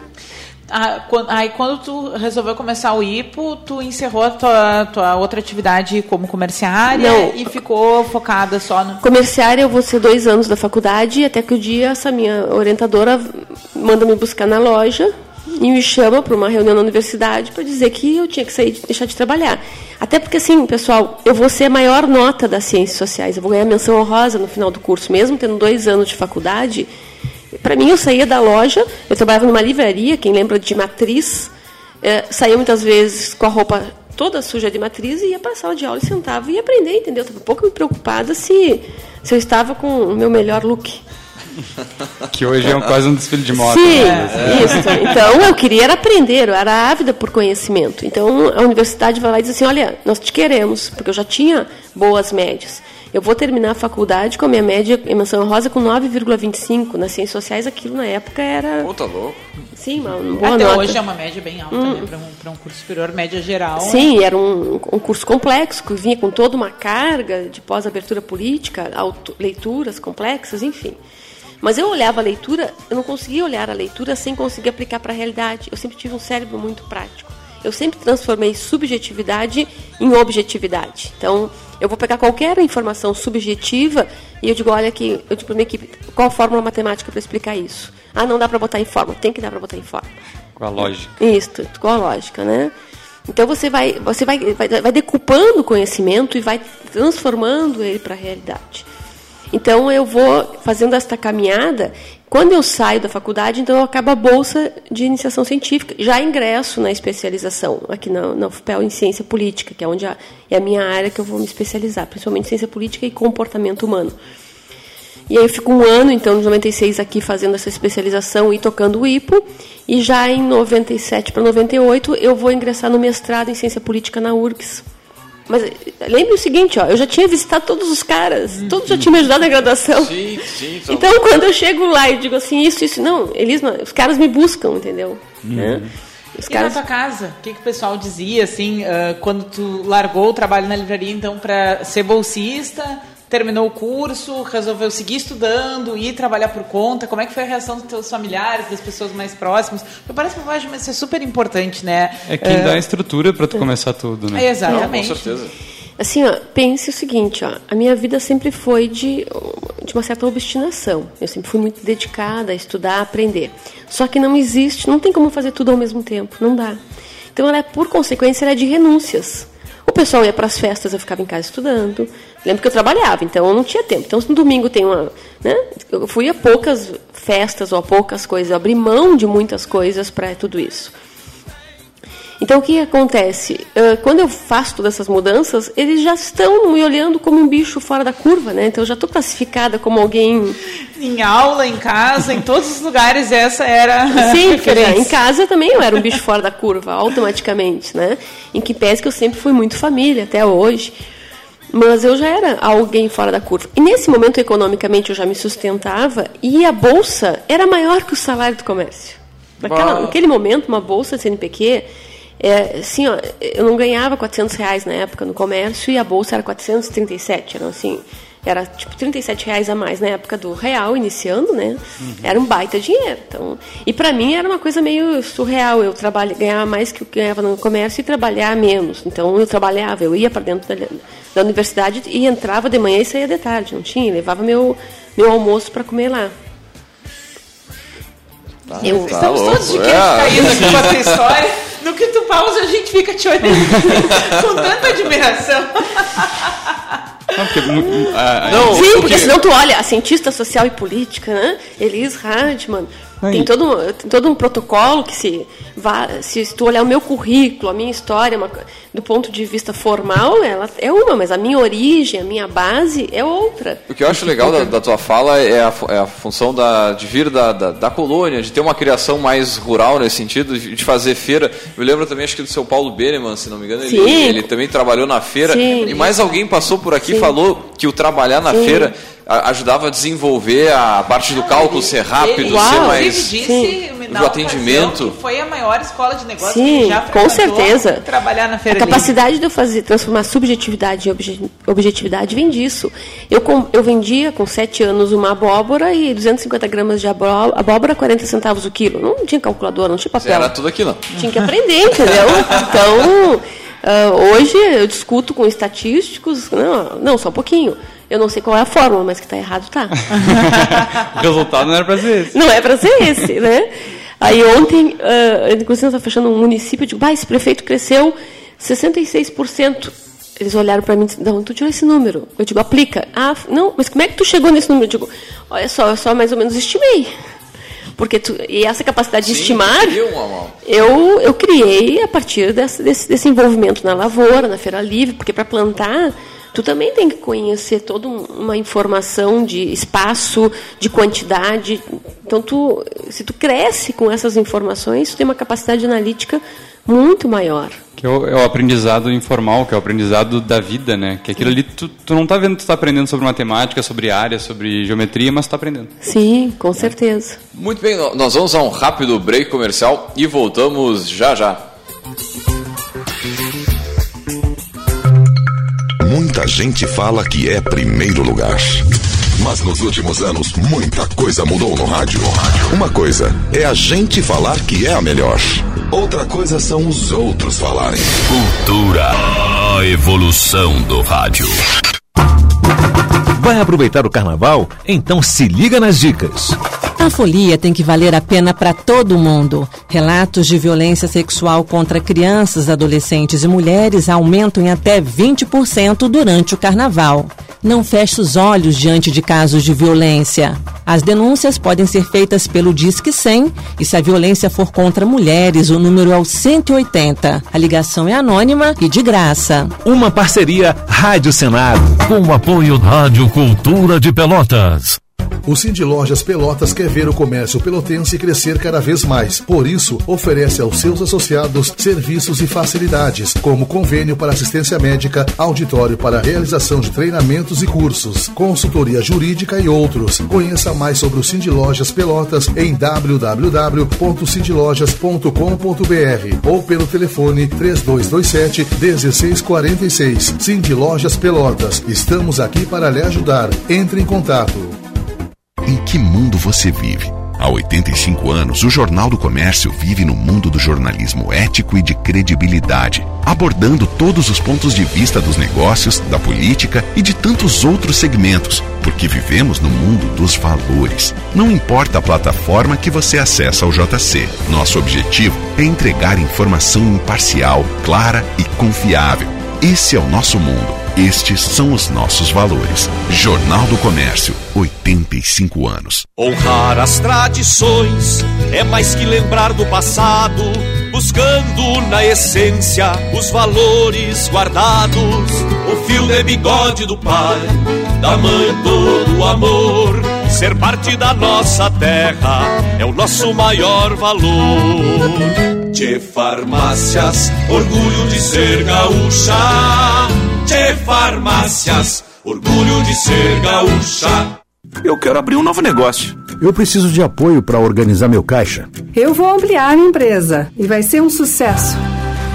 Ah, aí quando tu resolveu começar o IPO, tu encerrou a tua, tua outra atividade como comerciária Não. e ficou focada só no... Comerciária eu vou ser dois anos da faculdade, até que o dia essa minha orientadora manda me buscar na loja e me chama para uma reunião na universidade para dizer que eu tinha que sair, deixar de trabalhar. Até porque, assim, pessoal, eu vou ser a maior nota das ciências sociais, eu vou ganhar menção honrosa no final do curso, mesmo tendo dois anos de faculdade. Para mim, eu saía da loja, eu trabalhava numa livraria, quem lembra de matriz, é, saía muitas vezes com a roupa toda suja de matriz e ia para a sala de aula e sentava e ia aprender, entendeu? Estava um pouco me preocupada se, se eu estava com o meu melhor look. Que hoje é quase um desfile de moda. Sim, né? isso. Então eu queria era aprender, eu era ávida por conhecimento. Então a universidade vai lá e diz assim: olha, nós te queremos, porque eu já tinha boas médias. Eu vou terminar a faculdade com a minha média em menção rosa com 9,25. Nas ciências sociais, aquilo na época era. Puta louco. Sim, uma boa Até nota. hoje é uma média bem alta, né? Para um, um curso superior, média geral. Sim, era um, um curso complexo, que vinha com toda uma carga de pós-abertura política, auto- leituras complexas, enfim. Mas eu olhava a leitura, eu não conseguia olhar a leitura sem conseguir aplicar para a realidade. Eu sempre tive um cérebro muito prático. Eu sempre transformei subjetividade em objetividade. Então, eu vou pegar qualquer informação subjetiva e eu digo, olha aqui, eu digo para minha equipe, qual a fórmula matemática para explicar isso? Ah, não dá para botar em fórmula. Tem que dar para botar em fórmula. Com a lógica. Isso, com a lógica, né? Então você vai, você vai, vai, vai decupando o conhecimento e vai transformando ele para a realidade. Então eu vou fazendo esta caminhada. Quando eu saio da faculdade, então eu acabo a bolsa de iniciação científica. Já ingresso na especialização aqui na, na UFPEL em ciência política, que é onde a, é a minha área que eu vou me especializar, principalmente ciência política e comportamento humano. E aí eu fico um ano, então, de 96 aqui fazendo essa especialização e tocando o IPO. E já em 97 para 98 eu vou ingressar no mestrado em ciência política na URGS. Mas eh, lembre o seguinte, ó, eu já tinha visitado todos os caras, todos já tinham me ajudado na graduação. Sim, sim. Então, Então, quando eu chego lá e digo assim, isso, isso, não, eles não, os caras me buscam, entendeu? Né? Os E na caras, tua casa, o que, que o pessoal dizia, assim, ah, quando tu largou o trabalho na livraria, então, para ser bolsista, terminou o curso, resolveu seguir estudando, ir trabalhar por conta, como é que foi a reação dos teus familiares, das pessoas mais próximas? Porque parece que vai ser super importante, né? É quem Ah, dá a estrutura para tu começar tudo, né? é, Exatamente. com certeza. assim, ó, pense o seguinte, ó, a minha vida sempre foi de, de uma certa obstinação. Eu sempre fui muito dedicada a estudar, a aprender. Só que não existe, não tem como fazer tudo ao mesmo tempo, não dá. Então, ela é, por consequência, ela é de renúncias. O pessoal ia para as festas, eu ficava em casa estudando. Lembro que eu trabalhava, então eu não tinha tempo. Então, no domingo tem uma. Né, eu fui a poucas festas ou a poucas coisas, eu abri mão de muitas coisas para tudo isso. Então, o que acontece? Ah, quando eu faço todas essas mudanças, eles já estão me olhando como um bicho fora da curva, né? Então, eu já estou classificada como alguém. Em aula, em casa, em todos os lugares, essa era a Sim, já, em casa também eu era um bicho fora da curva, automaticamente, né? Em que pese que eu sempre fui muito família, até hoje. Mas eu já era alguém fora da curva. E nesse momento, economicamente, eu já me sustentava e a bolsa era maior que o salário do comércio. Naquela, naquele momento, uma bolsa CNPq, é, assim, ó, eu não ganhava 400 reais na época no comércio e a bolsa era 437. Era assim, era tipo 37 reais a mais na época do real, iniciando, né? Era um baita dinheiro. Então, e para mim era uma coisa meio surreal. Eu trabalha, ganhava mais que eu ganhava no comércio e trabalhar menos. Então eu trabalhava, eu ia para dentro da, da universidade e entrava de manhã e saía de tarde. Não tinha, levava meu, meu almoço para comer lá. Eu, tá Estamos louco, todos de queixo é. caído aqui com a tua história. No que tu pausa, a gente fica te olhando com tanta admiração. Não, porque a- Não, Sim, porque que- senão tu olha, a cientista social e política, né? Elis Tem todo, um- tem todo um protocolo que se, vá, se tu olhar o meu currículo, a minha história, uma do ponto de vista formal, ela é uma, mas a minha origem, a minha base é outra. O que eu acho legal da, da tua fala é a, é a função da, de vir da, da, da colônia, de ter uma criação mais rural nesse sentido, de, de fazer feira. Eu lembro também, acho que do seu Paulo Beneman, se não me engano, ele, ele também trabalhou na feira. Sim. E mais alguém passou por aqui e falou que o trabalhar na Sim. feira ajudava a desenvolver a parte do cálculo ser rápido, Ele, ser Uau. mais. disse Sim. Do atendimento. ocasião que foi a maior escola de negócios que Sim, ele já com certeza. Trabalhar na A feira livre. capacidade de eu fazer, transformar subjetividade em obje- objetividade vem disso. Eu, com- eu vendia com 7 anos uma abóbora e 250 gramas de abó- abóbora, 40 centavos o quilo. Não tinha calculadora, não tinha papel. Era tudo aquilo. Tinha que aprender, entendeu? Então, ah, hoje eu discuto com estatísticos. Não, não, só um pouquinho. Eu não sei qual é a fórmula, mas que está errado, tá. o resultado não era para ser esse. Não é para ser esse, né? Aí ontem, ah, inclusive, nós estamos fechando um município, eu digo, bah, esse prefeito cresceu 66%. Eles olharam para mim e disseram, de onde tu tirou esse número? Eu digo, aplica. Ah, não, mas como é que tu chegou nesse número? Eu digo, olha só, eu só mais ou menos estimei. Porque tu, e essa capacidade de Sim, estimar, queria uma- uma- eu, eu criei a partir desse, desse, desse envolvimento na lavoura, na feira livre, porque para plantar, tu também tem que conhecer toda um- uma informação de espaço, de quantidade. Então, tu, se tu cresce com essas informações, tu tem uma capacidade analítica muito maior. Que é o, é o, aprendizado informal, que é o aprendizado da vida, né? Que aquilo ali tu, tu não está vendo, tu está aprendendo sobre matemática, sobre área, sobre geometria, mas tu está aprendendo. Sim, com certeza. Muito bem, nós vamos a um rápido break comercial e voltamos já já. Muita gente fala que é primeiro lugar. Mas nos últimos anos, muita coisa mudou no rádio. Uma coisa é a gente falar que é a melhor. Outra coisa são os outros falarem. Cultura. A evolução do rádio. Vai aproveitar o carnaval? Então se liga nas dicas. A folia tem que valer a pena para todo mundo. Relatos de violência sexual contra crianças, adolescentes e mulheres aumentam em até 20% durante o carnaval. Não feche os olhos diante de casos de violência. As denúncias podem ser feitas pelo Disque 100 e se a violência for contra mulheres, o número é o 180. A ligação é anônima e de graça. Uma parceria Rádio Senado. Com o apoio Rádio Cultura de Pelotas. O Cindy Lojas Pelotas quer ver o comércio pelotense crescer cada vez mais. Por isso, oferece aos seus associados serviços e facilidades, como convênio para assistência médica, auditório para realização de treinamentos e cursos, consultoria jurídica e outros. Conheça mais sobre o Cindy Lojas Pelotas em www.cindylojas.com.br ou pelo telefone 3227 1646. Cindy Lojas Pelotas. Estamos aqui para lhe ajudar. Entre em contato. Em que mundo você vive? Há 85 anos, o Jornal do Comércio vive no mundo do jornalismo ético e de credibilidade, abordando todos os pontos de vista dos negócios, da política e de tantos outros segmentos, porque vivemos no mundo dos valores. Não importa a plataforma que você acessa ao JC, nosso objetivo é entregar informação imparcial, clara e confiável. Esse é o nosso mundo. Estes são os nossos valores. Jornal do Comércio, 85 anos. Honrar as tradições é mais que lembrar do passado, buscando na essência os valores guardados. O fio de bigode do pai, da mãe todo o amor. Ser parte da nossa terra é o nosso maior valor. De farmácias, orgulho de ser gaúcha Tchê Farmácias, orgulho de ser gaúcha. Eu quero abrir um novo negócio. Eu preciso de apoio para organizar meu caixa. Eu vou ampliar minha empresa e vai ser um sucesso.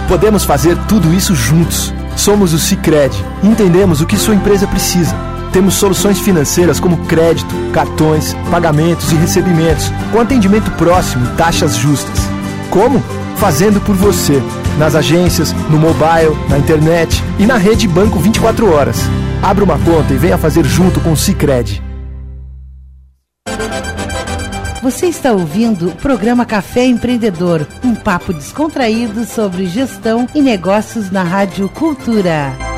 Podemos fazer tudo isso juntos. Somos o Cicred. Entendemos o que sua empresa precisa. Temos soluções financeiras como crédito, cartões, pagamentos e recebimentos, com atendimento próximo e taxas justas. Como? Fazendo por você nas agências, no mobile, na internet e na rede Banco 24 horas. Abra uma conta e venha fazer junto com o Cicred. Você está ouvindo o programa Café Empreendedor, um papo descontraído sobre gestão e negócios na Rádio Cultura.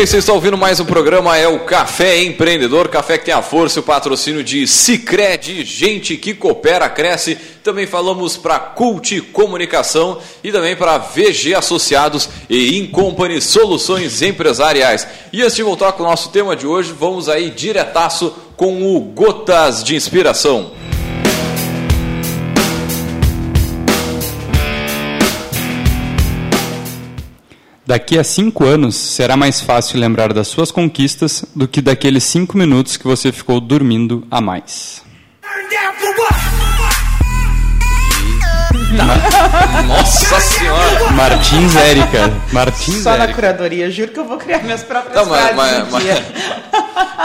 Bem, vocês estão ouvindo mais um programa, é o Café Empreendedor, café que tem a força e o patrocínio de Cicred, gente que coopera, cresce. Também falamos para Cult Comunicação e também para VG Associados e Incompany Soluções Empresariais. E antes de voltar com o nosso tema de hoje, vamos aí diretaço com o Gotas de Inspiração. Daqui a cinco anos será mais fácil lembrar das suas conquistas do que daqueles cinco minutos que você ficou dormindo a mais. Nossa senhora! Martins Érica. Martins Só na Érica. curadoria, juro que eu vou criar minhas próprias Não, mas, frases mas, um dia.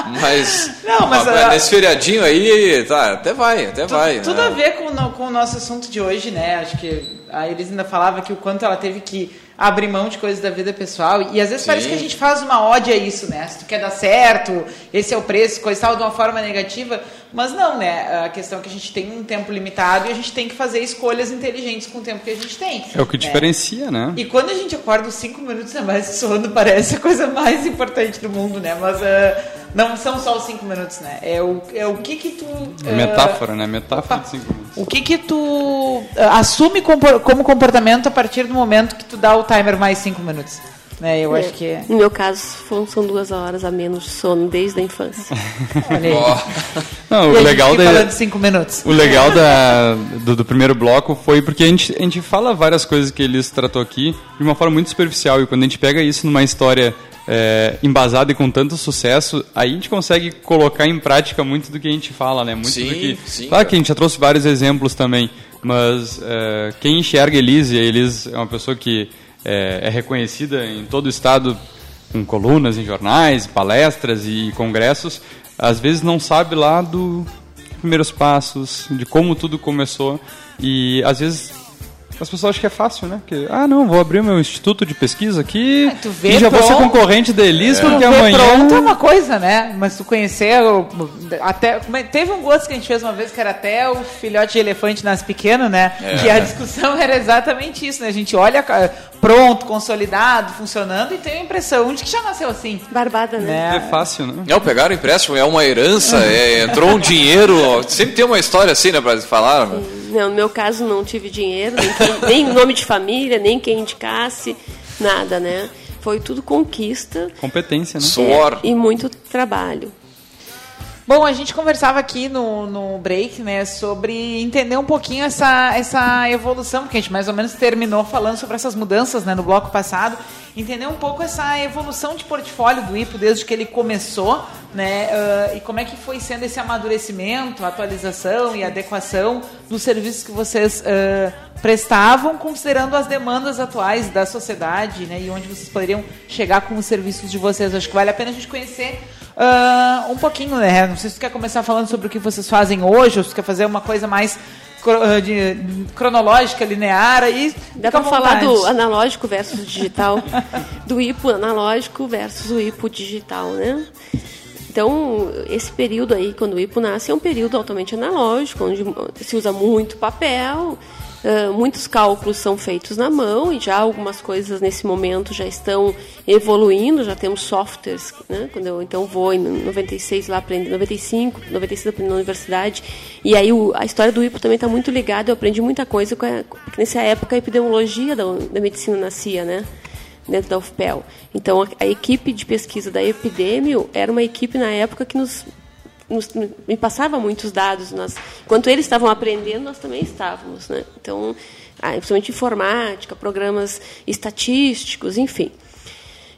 mas, mas, Não, mas, ah, ah, nesse feriadinho aí, tá, até vai, até vai. Tudo né? a ver com, com o nosso assunto de hoje, né? Acho que a Elis ainda falava que o quanto ela teve que abrir mão de coisas da vida pessoal. E às vezes Sim. parece que a gente faz uma ódio a isso, né? Se tu quer dar certo, esse é o preço, coisa e tal, de uma forma negativa. Mas não, né? A questão é que a gente tem um tempo limitado e a gente tem que fazer escolhas inteligentes com o tempo que a gente tem. É o que né? diferencia, né? E quando a gente acorda os cinco minutos a mais de sono, parece a coisa mais importante do mundo, né? Mas ah, não são só os cinco minutos, né? É o, é o que que tu... É metáfora, né? Metáfora de cinco minutos. o que que tu ah, assume como comportamento a partir do momento que tu dá o timer mais cinco minutos? Né? Eu acho que é... No meu caso, são duas horas a menos de sono desde a infância. Olha aí. Não, o legal da- de cinco minutos. O legal da, do, do primeiro bloco foi porque a gente, a gente fala várias coisas que eles tratou aqui de uma forma muito superficial e quando a gente pega isso numa história é, embasada e com tanto sucesso, aí a gente consegue colocar em prática muito do que a gente fala, né? Muito Sim, do que. sim, claro cara. que a gente já trouxe vários exemplos também, mas é, quem enxerga Elise, a Elise é uma pessoa que é, é reconhecida em todo o estado com colunas em jornais, palestras e congressos, às vezes não sabe lá do primeiros passos, de como tudo começou e às vezes as pessoas acham que é fácil, né? Que, ah, não, vou abrir meu instituto de pesquisa aqui vê e já vou ser pronto. concorrente da Elis, Tu porque amanhã... pronto é uma coisa, né? Mas tu conhecer até é- teve um gosto que a gente fez uma vez que era até o filhote de elefante nasce pequeno, né? É. Que a discussão era exatamente isso, né? A gente olha pronto, consolidado, funcionando e tem a impressão de que já nasceu assim. Barbada, né? É fácil, né? Não, pegaram o empréstimo, é uma herança, é, entrou um dinheiro. Sempre tem uma história assim, né, pra falar. né? Não, no meu caso não tive dinheiro, nem, quem- nem nome de família, nem quem indicasse, nada, né? Foi tudo conquista Competência, né? Suor. e muito trabalho. Bom, a gente conversava aqui no, no break, né, sobre entender um pouquinho essa, essa evolução, porque a gente mais ou menos terminou falando sobre essas mudanças, né, no bloco passado. Entender um pouco essa evolução de portfólio do IPO desde que ele começou, né, ah, e como é que foi sendo esse amadurecimento, atualização e adequação dos serviços que vocês ah, prestavam, considerando as demandas atuais da sociedade, né, e onde vocês poderiam chegar com os serviços de vocês. Acho que vale a pena a gente conhecer ah, um pouquinho, né? Não sei se tu quer começar falando sobre o que vocês fazem hoje, ou se tu quer fazer uma coisa mais ah, de- cronológica, linear, aí Dá para falar do analógico versus digital, do IPO analógico versus o IPO digital, né? Então, esse período aí, quando o IPO nasce, é um período altamente analógico, onde se usa muito papel, ah, muitos cálculos são feitos na mão e já algumas coisas nesse momento já estão evoluindo, já temos softwares, né? Quando eu então vou em 96 lá aprender, 95, 96 aprendi na universidade, e aí o- a história do IPO também está muito ligada, eu aprendi muita coisa, com a, porque nessa época a epidemiologia da, da medicina nascia, né? dentro da UFPEL. Então, a, a equipe de pesquisa da Epidemio era uma equipe, na época, que nos, nos- me passava muitos dados. Nós, enquanto eles estavam aprendendo, nós também estávamos. Né? Então, ah, principalmente informática, programas estatísticos, enfim.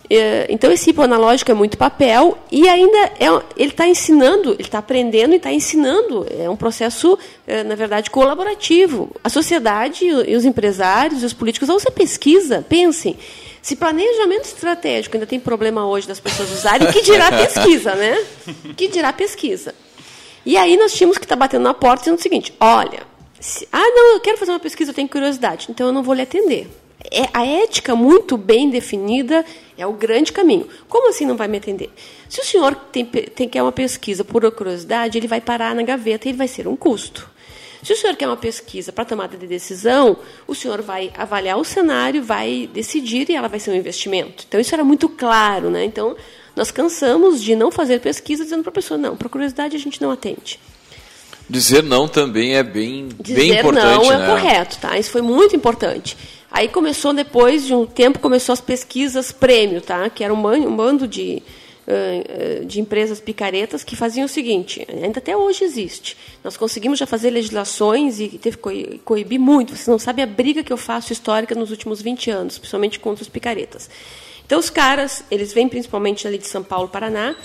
É, Então esse hipo analógico é muito papel e ainda é, ele está ensinando, ele está aprendendo e está ensinando. É um processo, é, na verdade, colaborativo. A sociedade e os empresários e os políticos, ou você pesquisa, pensem. Se planejamento estratégico ainda tem problema hoje das pessoas usarem, que dirá pesquisa, né? Que dirá pesquisa. E aí nós tínhamos que estar batendo na porta dizendo o seguinte: olha, se- ah, não, eu quero fazer uma pesquisa, eu tenho curiosidade, então eu não vou lhe atender. É, a ética muito bem definida é o grande caminho. Como assim não vai me atender? Se o senhor tem, tem, quer uma pesquisa por curiosidade, ele vai parar na gaveta e ele vai ser um custo. Se o senhor quer uma pesquisa para tomada de decisão, o senhor vai avaliar o cenário, vai decidir e ela vai ser um investimento. Então, isso era muito claro. Né? Então, nós cansamos de não fazer pesquisa dizendo para a pessoa, não, por curiosidade a gente não atende. Dizer não também é bem, Dizer bem importante, não é né? correto, tá? Isso foi muito importante. Aí começou, depois de um tempo, começou as pesquisas prêmio, tá? Que era um ban- bando de, de empresas picaretas que faziam o seguinte, ainda até hoje existe. Nós conseguimos já fazer legislações e teve que coi- coibir muito. Vocês não sabem a briga que eu faço histórica nos últimos 20 anos, principalmente contra os picaretas. Então, os caras, eles vêm principalmente ali de São Paulo, Paraná,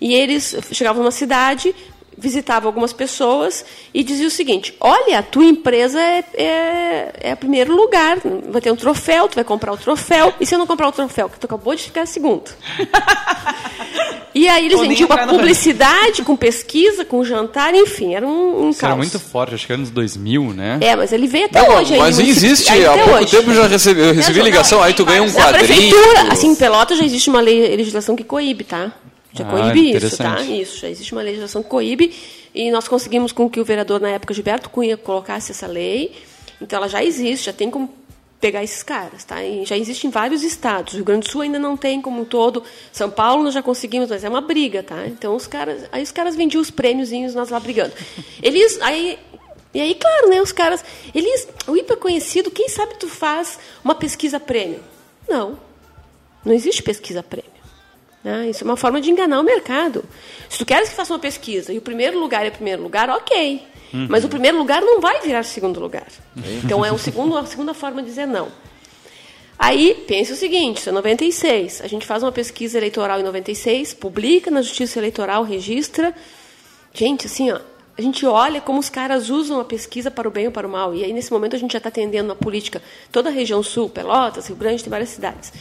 e eles chegavam numa cidade, visitava algumas pessoas e dizia o seguinte: olha, a tua empresa é, é, é primeiro lugar, vai ter um troféu, tu vai comprar o troféu, e se eu não comprar o troféu, que tu acabou de ficar segundo? e aí eles vendiam com publicidade, com pesquisa, com jantar, enfim, era um, um Isso caos. era muito forte, acho que era nos 2000, né? É, mas ele veio até Não, hoje. aí, mas município- existe, aí há pouco hoje. tempo eu já recebi, eu recebi ligação, aí tu ganha um Na quadrinho. prefeitura, assim, em Pelotas já existe uma lei, legislação que coíbe, tá? Já Ah, coíbe isso, tá? Isso, já existe uma legislação que coíbe e nós conseguimos com que o vereador na época Gilberto Cunha colocasse essa lei. Então ela já existe, já tem como pegar esses caras, tá? E já existe em vários estados. O Rio Grande do Sul ainda não tem como um todo. São Paulo nós já conseguimos, mas é uma briga, tá? Então os caras, aí os caras vendiam os prêmiozinhos nós lá brigando. Eles aí e aí, claro, né, os caras, eles, o IPA é conhecido, quem sabe tu faz uma pesquisa prêmio? Não. Não existe pesquisa prêmio. Né? Isso é uma forma de enganar o mercado. Se tu queres que faça uma pesquisa e o primeiro lugar é primeiro lugar, ok. Uhum. Mas o primeiro lugar não vai virar segundo lugar. Então é um segundo, uma segunda forma de dizer não. Aí, pense o seguinte, isso é 96. A gente faz uma pesquisa eleitoral em 96, publica na Justiça Eleitoral, registra. Gente, assim, ó, a gente olha como os caras usam a pesquisa para o bem ou para o mal. E aí, nesse momento, a gente já está atendendo na política toda a região sul, Pelotas, Rio Grande, tem várias cidades.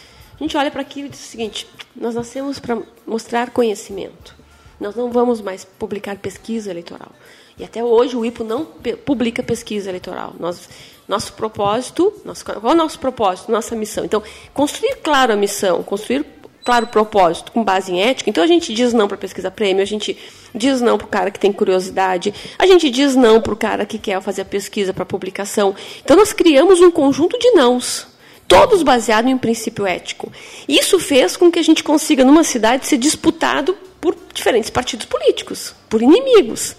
A gente olha para aquilo e diz o seguinte: nós nascemos para mostrar conhecimento. Nós não vamos mais publicar pesquisa eleitoral. E até hoje o IPO não publica pesquisa eleitoral. Nós, nosso propósito, nosso, qual é o nosso propósito, nossa missão? Então, construir claro a missão, construir claro o propósito com base em ética. Então, a gente diz não para pesquisa prêmio, a gente diz não para o cara que tem curiosidade, a gente diz não para o cara que quer fazer a pesquisa para publicação. Então, nós criamos um conjunto de nãos todos baseados em um princípio ético. Isso fez com que a gente consiga, numa cidade, ser disputado por diferentes partidos políticos, por inimigos.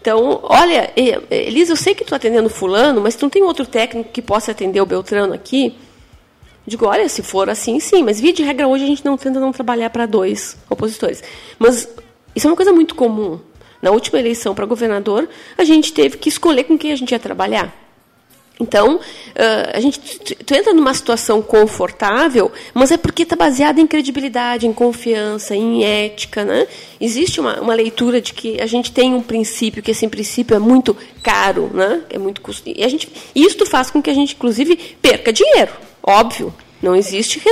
Então, olha, Elisa, eu sei que tu atendendo fulano, mas tu não tem outro técnico que possa atender o Beltrano aqui? Digo, olha, se for assim, sim, mas via de regra hoje a gente não tenta não trabalhar para dois opositores. Mas isso é uma coisa muito comum. Na última eleição para governador, a gente teve que escolher com quem a gente ia trabalhar. Então, a gente tu entra numa situação confortável, mas é porque está baseada em credibilidade, em confiança, em ética, né? Existe uma, uma leitura de que a gente tem um princípio, que esse princípio é muito caro, né? É muito custo. E a gente, isso faz com que a gente, inclusive, perca dinheiro, óbvio. Não existe,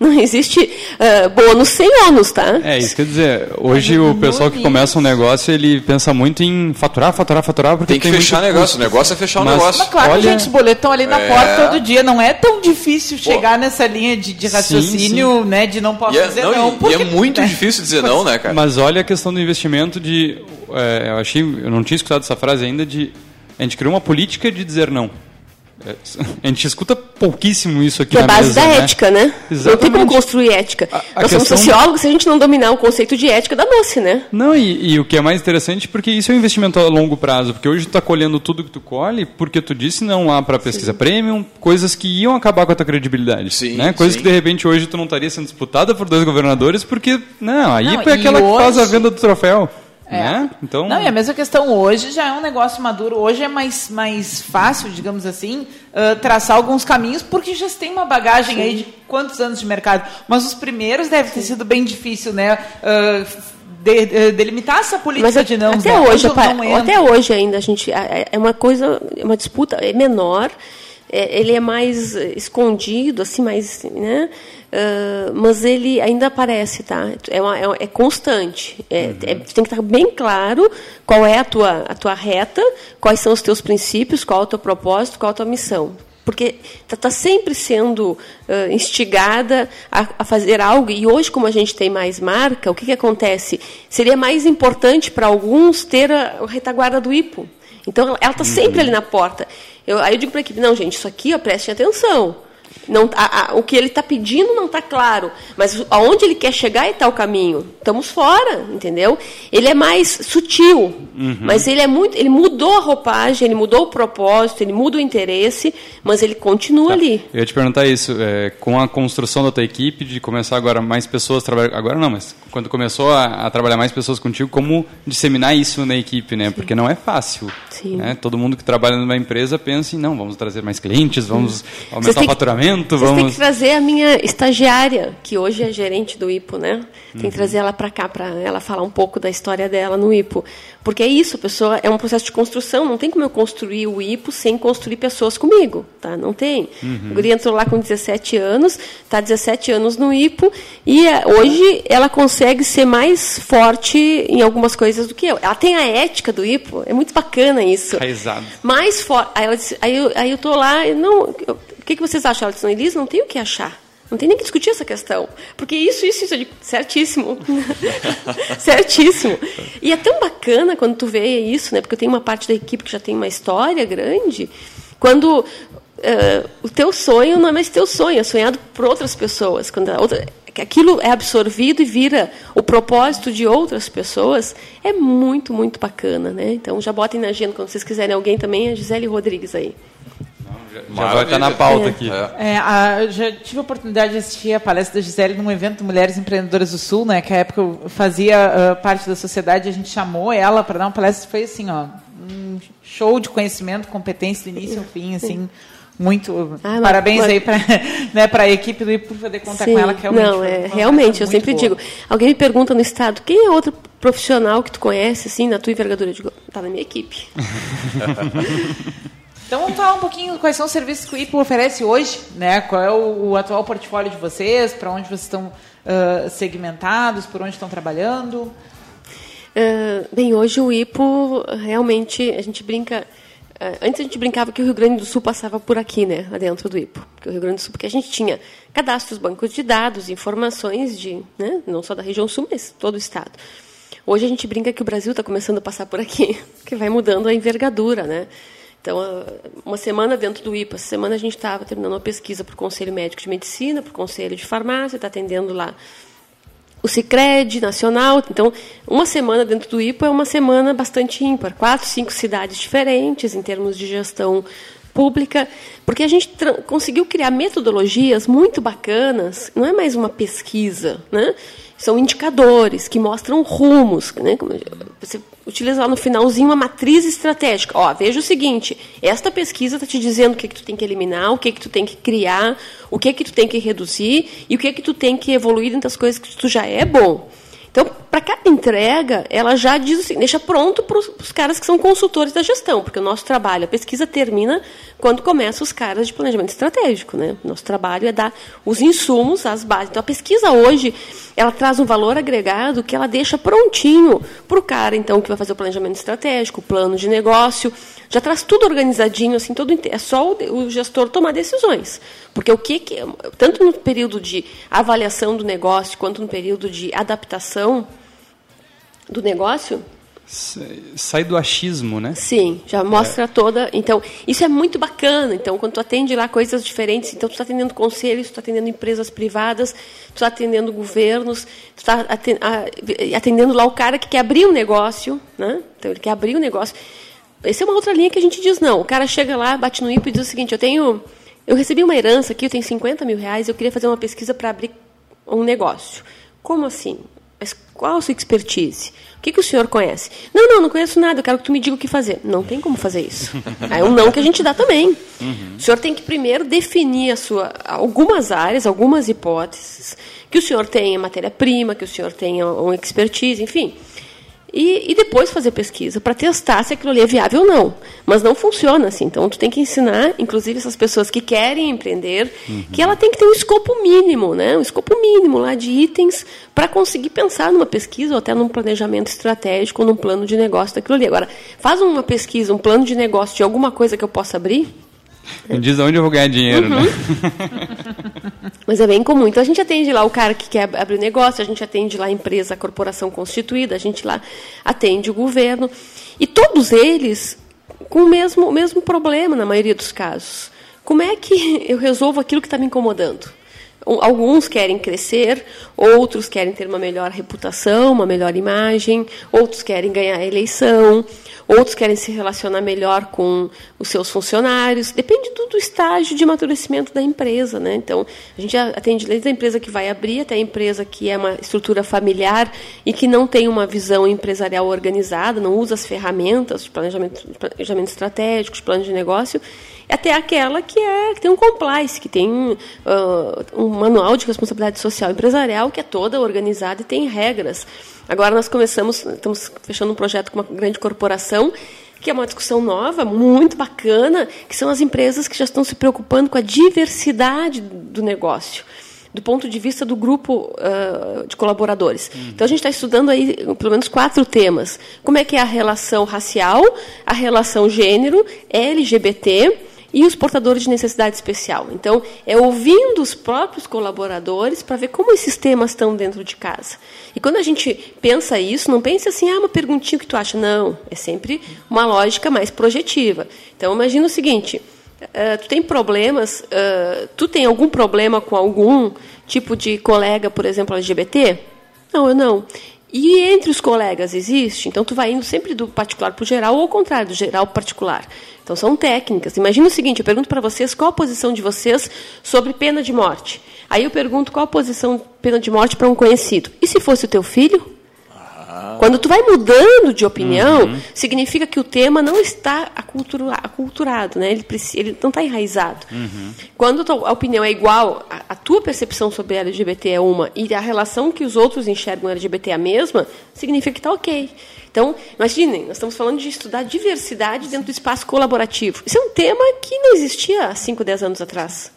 não existe ah, bônus sem ônus, tá? É, isso quer dizer, hoje o pessoal que começa um negócio, ele pensa muito em faturar, faturar, faturar, porque Tem que fechar muito negócio, custo. o negócio é fechar o Mas, negócio. Mas claro, olha, gente, os boletos estão ali na É. porta todo dia. Não é tão difícil chegar nessa linha de, de raciocínio, né? De não posso E é, dizer não, não. e- e porque- é muito né? difícil dizer não, né, cara? Mas olha a questão do investimento de. é, eu achei. Eu não tinha escutado essa frase ainda de. A gente criou uma política de dizer não. É, a gente escuta pouquíssimo isso aqui Que é a na base mesa, da né? ética, né? Não tem Exatamente. como construir ética. a Nós somos sociólogos se a gente não dominar o conceito de ética da noce, né? Não, e, e o que é mais interessante, porque isso é um investimento a longo prazo, porque hoje tu está colhendo tudo que tu colhe, porque tu disse não lá para pesquisa premium, coisas que iam acabar com a tua credibilidade. Sim, né? Coisas sim. que de repente hoje tu não estaria sendo disputada por dois governadores, porque não, a Não, é aquela que faz a hoje- venda do troféu. É. Né? Então, Não, e a mesma questão hoje já é um negócio maduro. Hoje é mais, mais fácil, digamos assim, ah, traçar alguns caminhos, porque já se tem uma bagagem aí de quantos anos de mercado. Mas os primeiros deve ter sido bem difícil, né? ah, de- de- delimitar essa política Mas de não. até né? hoje, não até hoje ainda a gente é é uma coisa, é uma disputa é menor, é- ele é mais escondido, assim, mais, né? Ah, mas ele ainda aparece, tá? É, uma- é é constante. É, é- tem que estar bem claro qual é a tua, a tua reta, quais são os teus princípios, qual é o teu propósito, qual é a tua missão. Porque está sempre sendo ah, instigada a, a fazer algo, e hoje, como a gente tem mais marca, o que, que acontece? Seria mais importante para alguns ter a, a retaguarda do IPO. Então, ela está sempre ali na porta. Eu, aí eu digo para a equipe, não, gente, isso aqui, ó, prestem atenção. Não, a- a- o que ele está pedindo não está claro, mas aonde ele quer chegar está o caminho. Estamos fora, entendeu? Ele é mais sutil, Uhum. mas ele é muito, ele mudou a roupagem, ele mudou o propósito, ele muda o interesse, mas ele continua ali. Eu ia te perguntar isso, é, com a construção da tua equipe, de começar agora mais pessoas trabalhar, agora não, mas quando começou a, a trabalhar mais pessoas contigo, como disseminar isso na equipe, né? Porque não é fácil. Né? Todo mundo que trabalha numa empresa pensa em, não, vamos trazer mais clientes, vamos aumentar o faturamento, vamos... Tem que trazer a minha estagiária, que hoje é gerente do IPO, né? Tem que Uhum. trazer ela para cá, para ela falar um pouco da história dela no IPO. Porque é isso, a pessoa é um processo de construção, não tem como eu construir o IPO sem construir pessoas comigo, tá? Não tem. Uhum. O Guri entrou lá com 17 anos, está 17 anos no IPO, e eh, hoje ela consegue ser mais forte em algumas coisas do que eu. Ela tem a ética do IPO, é muito bacana isso. Enraizado. Mais forte. Aí, disse- aí, eu, aí eu tô lá, e não, eu- o que, que vocês acham? Ela disse, não, Elis, não tem o que achar. Não tem nem que discutir essa questão. Porque isso, isso, isso, eu digo, certíssimo. certíssimo. E é tão bacana quando tu vê isso, né? Porque eu tenho uma parte da equipe que já tem uma história grande. Quando eh, o teu sonho não é mais teu sonho, é sonhado por outras pessoas. Quando a outra, aquilo é absorvido e vira o propósito de outras pessoas, é muito, muito bacana, né? Então já botem na agenda quando vocês quiserem alguém também, a Gisele Rodrigues aí. Já vai estar na pauta aqui. É, a- eu já tive a oportunidade de assistir a palestra da Gisele num evento Mulheres Empreendedoras do Sul, né? Que a época eu fazia ah, parte da sociedade, a gente chamou ela para dar uma palestra, foi assim, ó, um show de conhecimento, competência do início ao fim, assim, muito. Ah, parabéns mas- aí para né, a equipe do IPO por poder contar Sim, com ela, que realmente. Não, é, uma realmente, eu sempre boa. digo. Alguém me pergunta no estado, quem é outro profissional que tu conhece, assim, na tua envergadura? Eu digo, tá na minha equipe. Então vamos falar um pouquinho quais são os serviços que o IPO oferece hoje, né? Qual é o, o atual portfólio de vocês, para onde vocês estão ah, segmentados, por onde estão trabalhando. Ah, bem, hoje o IPO, realmente, a gente brinca... ah, antes a gente brincava que o Rio Grande do Sul passava por aqui, né, dentro do IPO. Porque o Rio Grande do Sul, porque a gente tinha cadastros, bancos de dados, informações de, né, não só da região sul, mas todo o estado. Hoje a gente brinca que o Brasil está começando a passar por aqui, que vai mudando a envergadura, né? Então, ah, uma semana dentro do IPA, essa semana a gente estava terminando uma pesquisa para o Conselho Médico de Medicina, para o Conselho de Farmácia, está atendendo lá o Cicred Nacional. Então, uma semana dentro do IPA é uma semana bastante ímpar. Quatro, cinco cidades diferentes em termos de gestão pública, porque a gente conseguiu criar metodologias muito bacanas. Não é mais uma pesquisa, né? São indicadores que mostram rumos, né? Você utiliza lá no finalzinho uma matriz estratégica. Ó, veja o seguinte: esta pesquisa está te dizendo o que, que tu tem que eliminar, o que, que tu tem que criar, o que, que tu tem que reduzir e o que, que tu tem que evoluir dentro das coisas que tu já é bom. Então, para cada entrega, ela já diz assim, deixa pronto para os caras que são consultores da gestão, porque o nosso trabalho, a pesquisa termina quando começam os caras de planejamento estratégico. Né? Nosso trabalho é dar os insumos, as bases. Então, a pesquisa hoje, ela traz um valor agregado que ela deixa prontinho para o cara, então, que vai fazer o planejamento estratégico, o plano de negócio, já traz tudo organizadinho, assim, todo é só o gestor tomar decisões. Porque o que, que tanto no período de avaliação do negócio quanto no período de adaptação do negócio, Sai do achismo, né? Sim, já mostra toda. Então, isso é muito bacana. Então, quando tu atende lá coisas diferentes, então tu está atendendo conselhos, tu está atendendo empresas privadas, tu está atendendo governos, tu está atendendo lá o cara que quer abrir um negócio, né? Então, ele quer abrir um negócio. Essa é uma outra linha que a gente diz não. O cara chega lá, bate no IPO e diz o seguinte: eu tenho, eu recebi uma herança aqui, eu tenho 50 mil reais, eu queria fazer uma pesquisa para abrir um negócio. Como assim? Mas qual a sua expertise? O que, que o senhor conhece? Não, não, não conheço nada, eu quero que tu me diga o que fazer. Não tem como fazer isso. É um não que a gente dá também. O senhor tem que primeiro definir a sua, algumas áreas, algumas hipóteses, que o senhor tenha matéria-prima, que o senhor tenha uma expertise, enfim. E, e depois fazer pesquisa para testar se aquilo ali é viável ou não. Mas não funciona assim. Então, tu tem que ensinar, inclusive essas pessoas que querem empreender, que ela tem que ter um escopo mínimo, né? um escopo mínimo lá de itens para conseguir pensar numa pesquisa ou até num planejamento estratégico ou num plano de negócio daquilo ali. Agora, faz uma pesquisa, um plano de negócio de alguma coisa que eu possa abrir, Diz aonde eu vou ganhar dinheiro, Uhum. né? Mas é bem comum. Então a gente atende lá o cara que quer abrir o negócio, a gente atende lá a empresa, a corporação constituída, a gente lá atende o governo. E todos eles com o mesmo, o mesmo problema, na maioria dos casos. Como é que eu resolvo aquilo que está me incomodando? Alguns querem crescer, outros querem ter uma melhor reputação, uma melhor imagem, outros querem ganhar a eleição, outros querem se relacionar melhor com os seus funcionários. Depende do, do estágio de amadurecimento da empresa. Né? Então, a gente atende desde a empresa que vai abrir até a empresa que é uma estrutura familiar e que não tem uma visão empresarial organizada, não usa as ferramentas de planejamento, planejamento estratégico, plano de negócio até aquela que, é, que tem um compliance, que tem uh, um manual de responsabilidade social empresarial que é toda organizada e tem regras. Agora nós começamos, estamos fechando um projeto com uma grande corporação que é uma discussão nova, muito bacana, que são as empresas que já estão se preocupando com a diversidade do negócio do ponto de vista do grupo uh, de colaboradores. Uhum. Então a gente está estudando aí pelo menos quatro temas. Como é que é a relação racial, a relação gênero, LGBT, e os portadores de necessidade especial. Então, é ouvindo os próprios colaboradores para ver como esses temas estão dentro de casa. E quando a gente pensa isso, não pense assim, ah, uma perguntinha que tu acha. Não, é sempre uma lógica mais projetiva. Então, imagina o seguinte, uh, tu tem problemas, uh, tu tem algum problema com algum tipo de colega, por exemplo, LGBT? Não, eu não. E entre os colegas existe? Então, tu vai indo sempre do particular para o geral ou ao contrário, do geral para o particular. Então, são técnicas. Imagina o seguinte, eu pergunto para vocês qual a posição de vocês sobre pena de morte. Aí eu pergunto qual a posição de pena de morte para um conhecido. E se fosse o teu filho? Quando tu vai mudando de opinião, uhum. significa que o tema não está acultura, aculturado, né? ele, ele não está enraizado. Uhum. Quando a opinião é igual, a, a, tua percepção sobre LGBT é uma e a relação que os outros enxergam LGBT é a mesma, significa que está ok. Então, imaginem, nós estamos falando de estudar diversidade dentro do espaço colaborativo. Isso é um tema que não existia há 5, 10 anos atrás.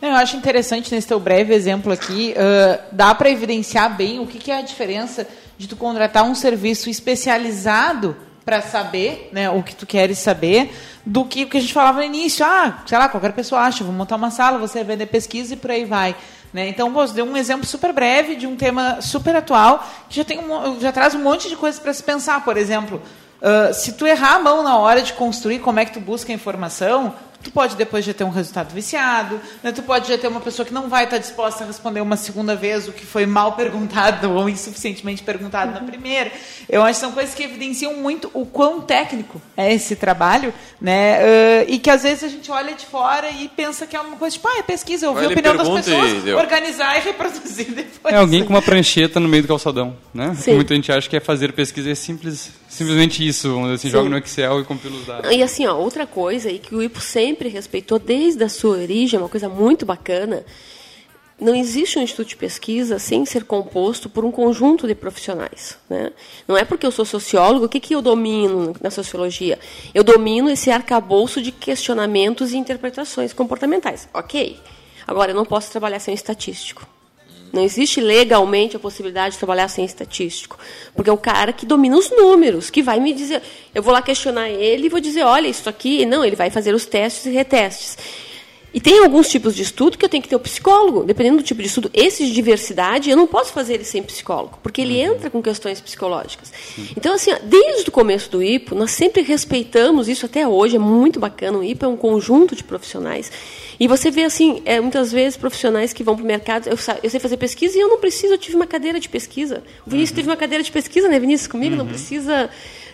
Eu acho interessante nesse teu breve exemplo aqui, uh, dá para evidenciar bem o que, que é a diferença de tu contratar um serviço especializado para saber né, o que tu queres saber, do que o que a gente falava no início. Ah, sei lá, qualquer pessoa acha, vou montar uma sala, você vender pesquisa e por aí vai. Né? Então, vou dar um exemplo super breve de um tema super atual, que já, tem um, já traz um monte de coisas para se pensar. Por exemplo, uh, se tu errar a mão na hora de construir como é que tu busca a informação, tu pode depois já ter um resultado viciado, né? tu pode já ter uma pessoa que não vai estar disposta a responder uma segunda vez o que foi mal perguntado ou insuficientemente perguntado uhum. na primeira. Eu acho que são coisas que evidenciam muito o quão técnico é esse trabalho, né? Uh, e que às vezes a gente olha de fora e pensa que é uma coisa tipo, ah, é pesquisa, ouvir a opinião das pessoas, e organizar e reproduzir depois. É alguém com uma prancheta no meio do calçadão, né? Sim. Muita gente acha que é fazer pesquisa é simples, simplesmente isso, assim, joga no Excel e compila os dados. E assim, ó, outra coisa aí que o IPO sempre sempre respeitou desde a sua origem, uma coisa muito bacana. Não existe um instituto de pesquisa sem ser composto por um conjunto de profissionais. Né? Não é porque eu sou sociólogo, o que, que eu domino na sociologia? Eu domino esse arcabouço de questionamentos e interpretações comportamentais. Ok. Agora, eu não posso trabalhar sem estatístico. Não existe legalmente a possibilidade de trabalhar sem estatístico. Porque é o cara que domina os números, que vai me dizer. Eu vou lá questionar ele e vou dizer: olha, isso aqui. Não, ele vai fazer os testes e retestes. E tem alguns tipos de estudo que eu tenho que ter o psicólogo, dependendo do tipo de estudo. Esse de diversidade, eu não posso fazer ele sem psicólogo, porque ele uhum. entra com questões psicológicas. Então, assim, desde o começo do IPO, nós sempre respeitamos isso até hoje, é muito bacana. O IPO é um conjunto de profissionais e você vê, assim, é, muitas vezes profissionais que vão para o mercado, eu, eu, sei fazer pesquisa e eu não preciso, eu tive uma cadeira de pesquisa. O Vinícius uhum. teve uma cadeira de pesquisa, né, Vinícius, comigo? Uhum. Não precisa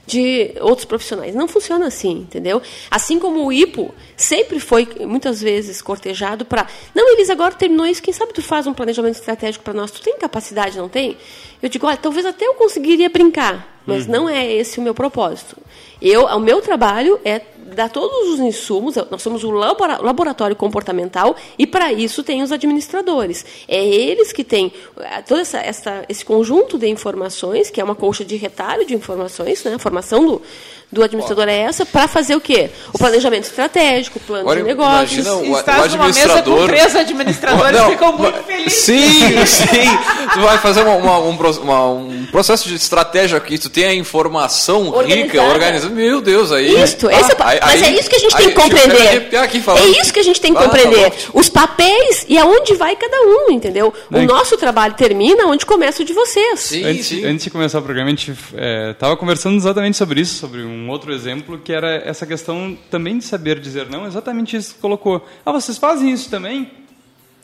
de outros profissionais. Não funciona assim, entendeu? Assim como o IPO sempre foi, muitas vezes, cortejado para. Não, eles agora terminou isso, quem sabe tu faz um planejamento estratégico para nós? Tu tem capacidade, não tem? Eu digo, olha, talvez até eu conseguiria brincar, mas uhum. não é esse o meu propósito. Eu, o meu trabalho é dar todos os insumos, nós somos o laboratório comportamental e para isso tem os administradores. É eles que têm eh, todo essa, essa, esse conjunto de informações, que é uma colcha de retalho de informações, né? a formação do, do administrador é essa, para fazer o quê? O planejamento estratégico, o plano Agora, de negócios. Imagina, o, Estás o administrador... numa mesa com três administradores não, ficam muito felizes. Sim, sim. tu vai fazer uma, uma, um, uma, um, processo de estratégia aqui, tu tem a informação Organizada. rica, organizada. Meu Deus, aí... Isso, ah, esse é, aí, mas é isso que a gente aí, tem que compreender. É isso que a gente tem que ah, compreender. Tá Os papéis e aonde vai cada um, entendeu? O nosso trabalho termina onde começa o de vocês. Sim, antes, sim. antes de começar o programa, a gente estava é, conversando exatamente sobre isso, sobre um um outro exemplo que era essa questão também de saber dizer não, exatamente isso que colocou. Ah, vocês fazem isso também?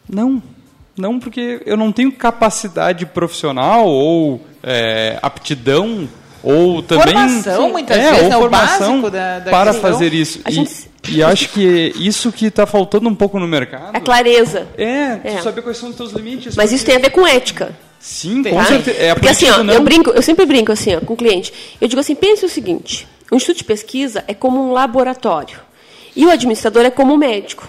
Não. Não, porque eu não tenho capacidade profissional ou é, aptidão ou também formação muitas é, vezes ou é o formação básico da, da para questão. fazer isso. A E, gente- e acho que isso que está faltando um pouco no mercado É clareza. é, tu É. saber quais são os teus limites. Mas isso tem a ver com ética. Sim, com Tá? certeza. É a Porque assim, ó, do eu não. brinco, eu sempre brinco assim, ó, com o cliente. Eu digo assim, pense o seguinte: o instituto de pesquisa é como um laboratório e o administrador é como um médico.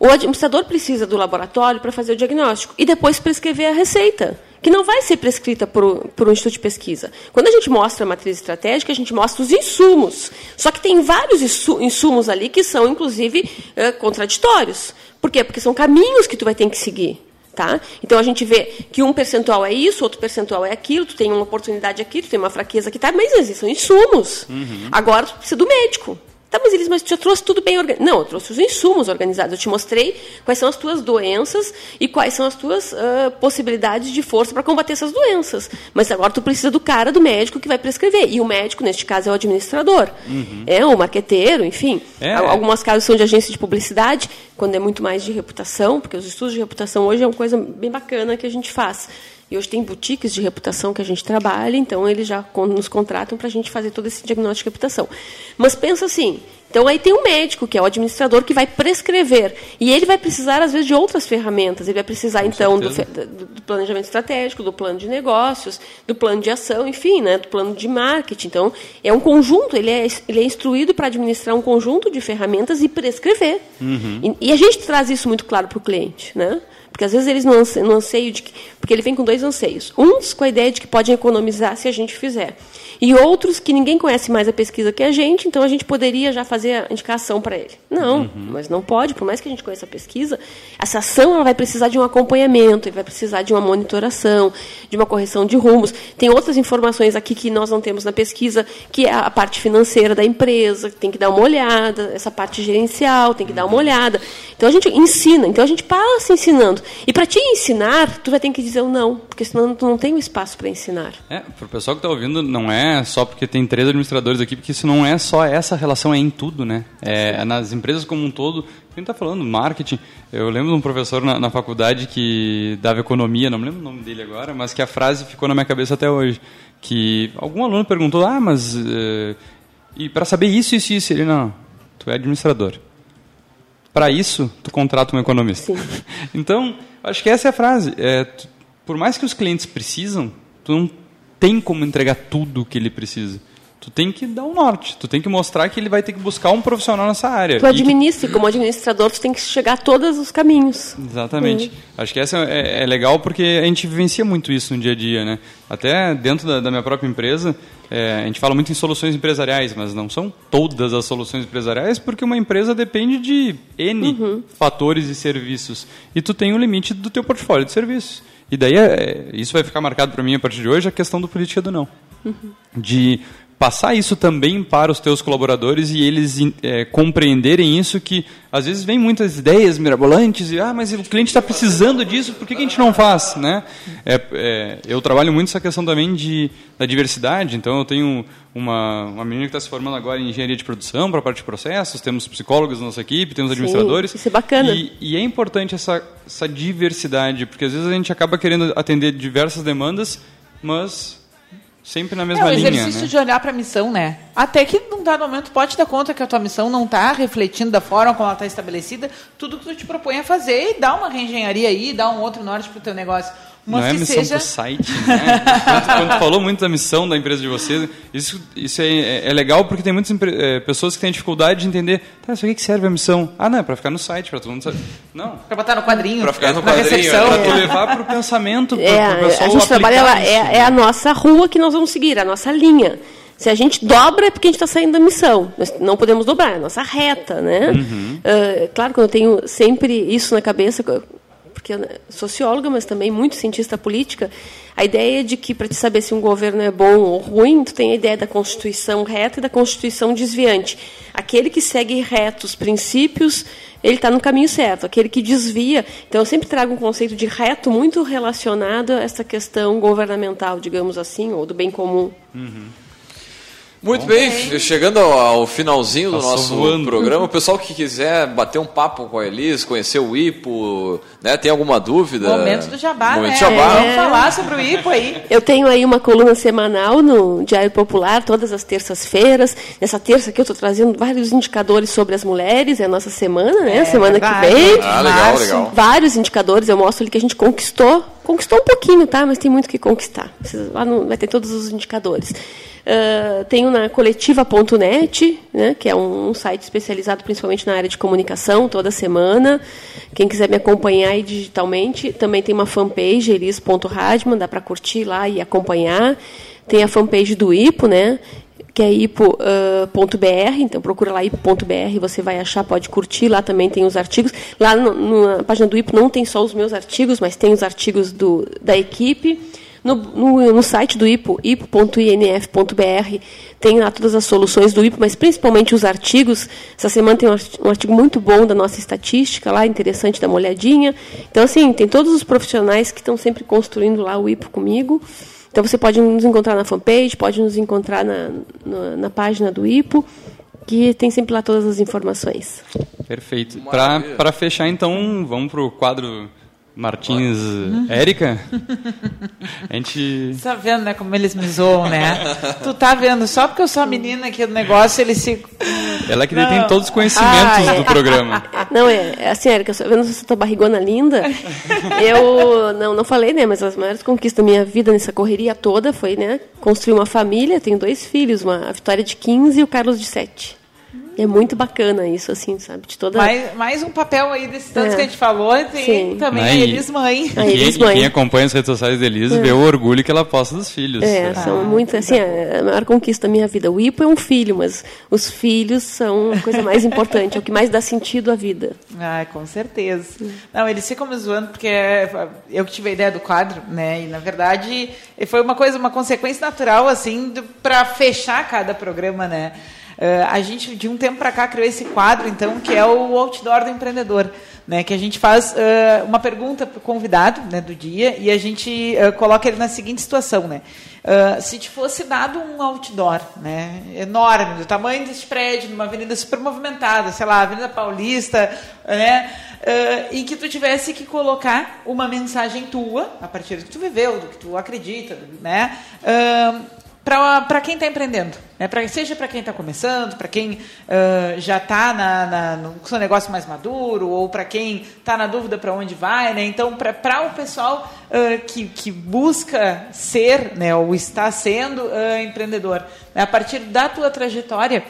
O administrador precisa do laboratório para fazer o diagnóstico e depois prescrever a receita, que não vai ser prescrita por, por um instituto de pesquisa. Quando a gente mostra a matriz estratégica, a gente mostra os insumos. Só que tem vários insu- insumos ali que são, inclusive, eh, contraditórios. Por quê? Porque são caminhos que tu vai ter que seguir. Tá? Então a gente vê que um percentual é isso, outro percentual é aquilo, tu tem uma oportunidade aqui, tu tem uma fraqueza aqui, tá? mas são insumos. Agora tu precisa do médico. Tá, mas eles, mas tu já trouxe tudo bem organizado. Não, eu trouxe os insumos organizados. Eu te mostrei quais são as tuas doenças e quais são as tuas ah, possibilidades de força para combater essas doenças. Mas agora tu precisa do cara, do médico que vai prescrever. E o médico, neste caso, é o administrador. É o marqueteiro, enfim. É. Al- Algumas casos são de agência de publicidade, quando é muito mais de reputação, porque os estudos de reputação hoje é uma coisa bem bacana que a gente faz. E hoje tem boutiques de reputação que a gente trabalha, então eles já nos contratam para a gente fazer todo esse diagnóstico de reputação. Mas pensa assim, então aí tem um médico, que é o administrador, que vai prescrever. E ele vai precisar, às vezes, de outras ferramentas. Ele vai precisar, então, do, do- planejamento estratégico, do plano de negócios, do plano de ação, enfim, né, do plano de marketing. Então, é um conjunto, ele é, ele é instruído para administrar um conjunto de ferramentas e prescrever. Uhum. E, e a gente traz isso muito claro para o cliente, né? Porque às vezes eles não anse- no anseio de que, porque ele vem com dois anseios. Uns com a ideia de que podem economizar se a gente fizer. E outros que ninguém conhece mais a pesquisa que a gente, então a gente poderia já fazer a indicação para ele. Não, mas não pode, por mais que a gente conheça a pesquisa, essa ação ela vai precisar de um acompanhamento, vai precisar de uma monitoração, de uma correção de rumos. Tem outras informações aqui que nós não temos na pesquisa, que é a parte financeira da empresa, que tem que dar uma olhada, essa parte gerencial, tem que dar uma olhada. Então a gente ensina, então a gente passa ensinando. E para te ensinar, tu vai ter que dizer o não, porque senão tu não tem o espaço para ensinar. É, para o pessoal que está ouvindo, não é só porque tem três administradores aqui, porque isso não é só essa relação, é em tudo, né? É nas empresas como um todo. Quem está falando, marketing. Eu lembro de um professor na, na faculdade que dava economia, não me lembro o nome dele agora, mas que a frase ficou na minha cabeça até hoje. Que algum aluno perguntou, ah, mas. eh, e para saber isso, isso e isso? Ele, não, tu é administrador. Para isso, tu contrata um economista. então, acho que essa é a frase. É, tu- por mais que os clientes precisam, tu não tem como entregar tudo o que ele precisa. Tu tem que dar o norte. Tu tem que mostrar que ele vai ter que buscar um profissional nessa área. Tu que- administra, e como administrador, tu tem que chegar a todos os caminhos. Exatamente. Acho que essa é, é legal porque a gente vivencia muito isso no dia a dia, né? Até dentro da, da minha própria empresa, é, a gente fala muito em soluções empresariais, mas não são todas as soluções empresariais porque uma empresa depende de N fatores e serviços. E tu tem um limite do teu portfólio de serviços. E daí, é, isso vai ficar marcado para mim a partir de hoje, a questão do política do não. De passar isso também para os teus colaboradores e eles é, compreenderem isso que às vezes vem muitas ideias mirabolantes e ah mas o cliente está precisando disso por que, que a gente não faz? né? É, é, eu trabalho muito essa questão também de da diversidade então eu tenho uma uma menina que está se formando agora em engenharia de produção para a parte de processos temos psicólogos na nossa equipe temos Sim, administradores. isso é bacana. e, e é importante essa essa diversidade porque às vezes a gente acaba querendo atender diversas demandas mas sempre na É mesma o linha exercício né? de olhar para a missão, né? Até que num dado momento pode dar conta que a tua missão não está refletindo da forma como ela está estabelecida, tudo que tu te propõe a fazer e dá uma reengenharia aí, dá um outro norte para o teu negócio. Mas não é missão seja do site, né? quando, quando falou muito da missão da empresa de vocês, isso, isso é, é legal porque tem muitas eh, pessoas que têm dificuldade de entender, tá, isso aqui que serve a missão? Ah, não, é para ficar no site, para todo mundo saber. Não, para botar no quadrinho, para ficar no na quadrinho, recepção. é para tu levar para o pensamento, para É, o pessoal a gente trabalha lá, isso. é, é a nossa rua que nós vamos seguir, a nossa linha. Se a gente dobra é porque a gente está saindo da missão. Nós não podemos dobrar, é a nossa reta, né? Uhum. Ah, claro que eu tenho sempre isso na cabeça, eu sou socióloga, mas também muito cientista política. A ideia de que para te saber se um governo é bom ou ruim, tu tem a ideia da Constituição reta e da Constituição desviante. Aquele que segue retos princípios, ele está no caminho certo. Aquele que desvia, então eu sempre trago um conceito de reto muito relacionado a essa questão governamental, digamos assim, ou do bem comum. Uhum. Muito bem, chegando ao, finalzinho do Passou nosso voando. programa, o pessoal que quiser bater um papo com a Elis, conhecer o IPO, né, tem alguma dúvida? Momento do jabá, Momento né? jabá. Vamos falar sobre o IPO aí. Eu tenho aí uma coluna semanal no Diário Popular, todas as terças-feiras. Nessa terça aqui eu estou trazendo vários indicadores sobre as mulheres, é a nossa semana, né? É, semana verdade. que vem. Ah, legal, legal. Vários indicadores, eu mostro ali que a gente conquistou. Conquistou um pouquinho, tá? Mas tem muito que conquistar. Lá no- vai ter todos os indicadores. Ah, tenho na coletiva.net, né, que é um, um site especializado principalmente na área de comunicação, toda semana. Quem quiser me acompanhar aí digitalmente, também tem uma fanpage, elis.radman, dá para curtir lá e acompanhar. Tem a fanpage do IPO, né? que é ipo.br, então procura lá ipo.br, você vai achar, pode curtir, lá também tem os artigos. Lá no- no- na página do IPO não tem só os meus artigos, mas tem os artigos do, da equipe. No, no, no site do IPO, ipo.inf.br, tem lá todas as soluções do IPO, mas principalmente os artigos. Essa semana tem um arti- artigo muito bom da nossa estatística lá, interessante, dá uma olhadinha. Então, assim, tem todos os profissionais que estão sempre construindo lá o IPO comigo. Então você pode nos encontrar na fanpage, pode nos encontrar na, na, na página do IPO, que tem sempre lá todas as informações. Perfeito. Para fechar, então, vamos pro quadro Martins Érica. A gente. Você tá vendo, né, como eles me zoam, né? tu tá vendo, só porque eu sou a menina aqui do negócio, eles se... Ela é que Não. detém todos os conhecimentos Ah, é. do programa. Não, é, é assim, só vendo essa tua barrigona linda, eu não, não falei, né, mas as maiores conquistas da minha vida nessa correria toda foi, né, construir uma família, tenho dois filhos, uma, a Vitória de 15 e o Carlos de 7. É muito bacana isso, assim, sabe, de toda... Mais, mais um papel aí desses tantos É. que a gente falou, e tem Sim. também Né, a e- Elis Mãe. A E Elis quem, mãe. quem acompanha as redes sociais da Elisa vê o orgulho que ela posta dos filhos. É, são muito, assim, é a maior conquista da minha vida. O Ipo é um filho, mas os filhos são a coisa mais importante, é o que mais dá sentido à vida. Ai, com certeza. Não, eles ficam me zoando porque é, eu que tive a ideia do quadro, né? E na verdade foi uma coisa, uma consequência natural, assim, para fechar cada programa, né? Eh, a gente, de um tempo para cá, criou esse quadro, então, que é o Outdoor do Empreendedor. Né, que a gente faz eh, uma pergunta para o convidado né, do dia e a gente eh, coloca ele na seguinte situação. Né? Ah, se te fosse dado um outdoor né, enorme, do tamanho desse prédio, numa avenida super movimentada, sei lá, Avenida Paulista, né, em que tu tivesse que colocar uma mensagem tua, a partir do que tu viveu, do que tu acredita, né, para quem está empreendendo. Né, pra, seja para quem está começando, para quem ah, já está na, na, no seu negócio mais maduro, ou para quem está na dúvida para onde vai. Né, então, para o pessoal ah, que, que busca ser, né, ou está sendo ah, empreendedor, né, a partir da tua trajetória,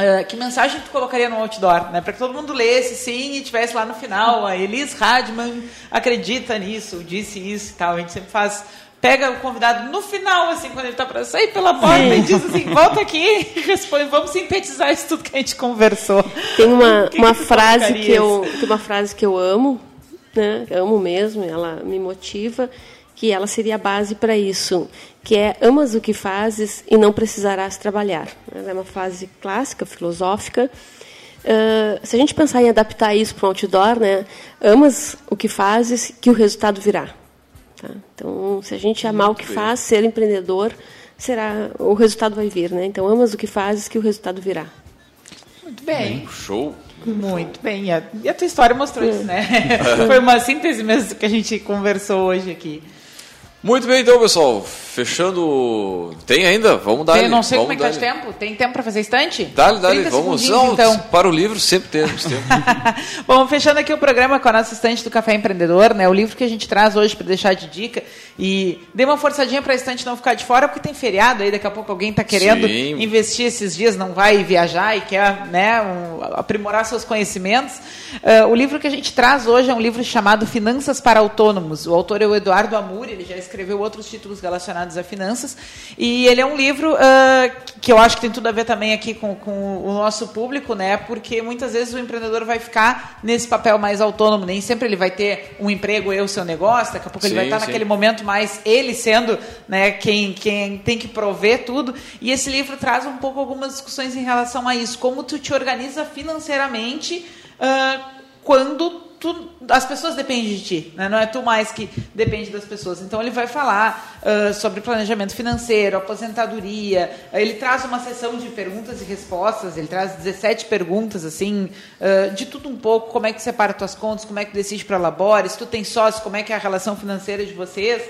ah, que mensagem tu colocaria no outdoor, né? Para que todo mundo lesse, sim, e tivesse lá no final, a Elis Radman acredita nisso, disse isso e tal. A gente sempre faz, pega o convidado no final, assim, quando ele está para sair pela porta e diz assim, volta aqui e responde, vamos sintetizar isso tudo que a gente conversou. Tem uma, que uma que frase que eu tem uma frase que eu amo, né? Amo mesmo, ela me motiva, que ela seria a base para isso, que é amas o que fazes e não precisarás trabalhar. Ela é uma frase clássica, filosófica. Ah, se a gente pensar em adaptar isso para o outdoor, né? Amas o que fazes, que o resultado virá. Tá? Então, se a gente amar o que faz, ser empreendedor, será o resultado vai vir, né? Então, amas o que fazes, que o resultado virá. Muito bem. Show. Muito bem. E a, e a tua história mostrou isso, né? Foi uma síntese mesmo que a gente conversou hoje aqui. Muito bem, então, pessoal. Fechando. Tem ainda? Vamos dar. Eu não sei como é que tá de tempo. Tem tempo para fazer estante? Dá-lhe. 30 Vamos. Não, então. para o livro sempre temos tempo. Bom, fechando aqui o programa com a nossa estante do Café Empreendedor, né? O livro que a gente traz hoje para deixar de dica. E dê uma forçadinha para a estante não ficar de fora, porque tem feriado aí, daqui a pouco alguém está querendo Sim. investir esses dias, não vai viajar e quer né, um, aprimorar seus conhecimentos. Ah, o livro que a gente traz hoje é um livro chamado Finanças para Autônomos. O autor é o Eduardo Amuri, ele já escreveu outros títulos relacionados a finanças. E ele é um livro ah, que eu acho que tem tudo a ver também aqui com, com o nosso público, né? Porque muitas vezes o empreendedor vai ficar nesse papel mais autônomo, nem sempre ele vai ter um emprego e o seu negócio, daqui a pouco ele vai Sim, estar sim. naquele momento mais ele sendo né, quem, quem tem que prover tudo. E esse livro traz um pouco algumas discussões em relação a isso, como tu te organiza financeiramente ah, quando tu, as pessoas dependem de ti, né? não é tu mais que depende das pessoas. Então ele vai falar uh, sobre planejamento financeiro, aposentadoria, ele traz uma sessão de perguntas e respostas, ele traz 17 perguntas, assim, uh, de tudo um pouco, como é que separa tuas contas, como é que decide para labores, se tu tem sócio, como é que é a relação financeira de vocês.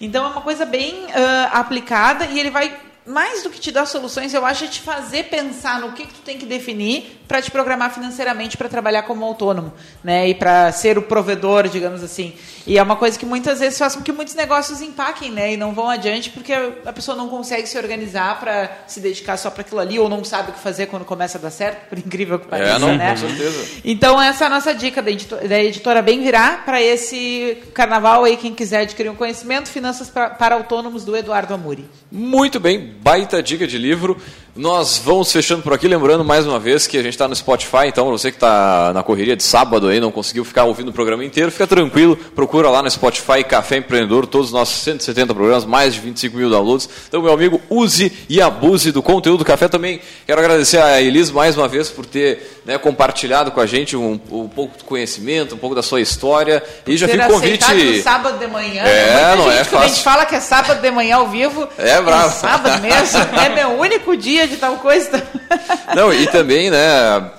Então é uma coisa bem uh, aplicada e ele vai mais do que te dar soluções, eu acho é te fazer pensar no que, que tu tem que definir para te programar financeiramente para trabalhar como autônomo, né? E para ser o provedor, digamos assim. E é uma coisa que muitas vezes faz com que muitos negócios empaquem, né? E não vão adiante porque a pessoa não consegue se organizar para se dedicar só para aquilo ali ou não sabe o que fazer quando começa a dar certo, por incrível que pareça, é, não, né? Com certeza. Então essa é a nossa dica da editora, da editora Bem Virar para esse carnaval aí quem quiser adquirir um conhecimento, finanças pra, para autônomos do Eduardo Amuri. Muito bem, baita dica de livro. Nós vamos fechando por aqui, lembrando mais uma vez que a gente está no Spotify, então você que está na correria de sábado aí, não conseguiu ficar ouvindo o programa inteiro, fica tranquilo, procura lá no Spotify Café Empreendedor, todos os nossos 170 programas, mais de 25 mil downloads. Então, meu amigo, use e abuse do conteúdo do café também. Quero agradecer a Elis mais uma vez por ter né, compartilhado com a gente um, um, pouco do conhecimento, um pouco da sua história. E já fica o convite. No sábado de manhã, é, não gente, é fácil. a gente fala que é sábado de manhã ao vivo, é, bravo. é sábado mesmo, é meu único dia de tal coisa. Não, e também, né,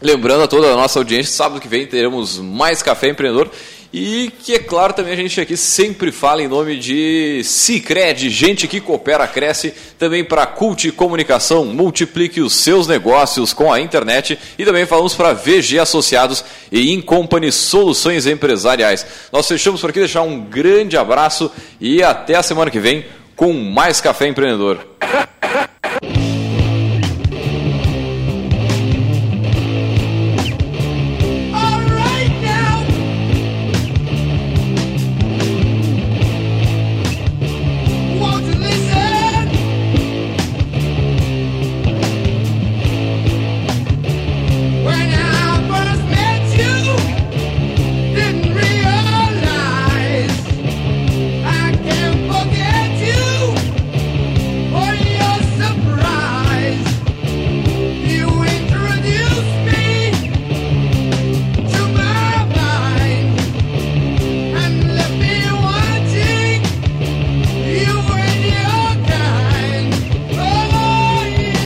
lembrando a toda a nossa audiência, sábado que vem teremos mais Café Empreendedor. E que, é claro, também a gente aqui sempre fala em nome de Cicred, gente que coopera, cresce. Também para Cult Comunicação, multiplique os seus negócios com a internet. E também falamos para VG Associados e Incompany Soluções Empresariais. Nós fechamos por aqui, deixar um grande abraço e até a semana que vem com mais Café Empreendedor.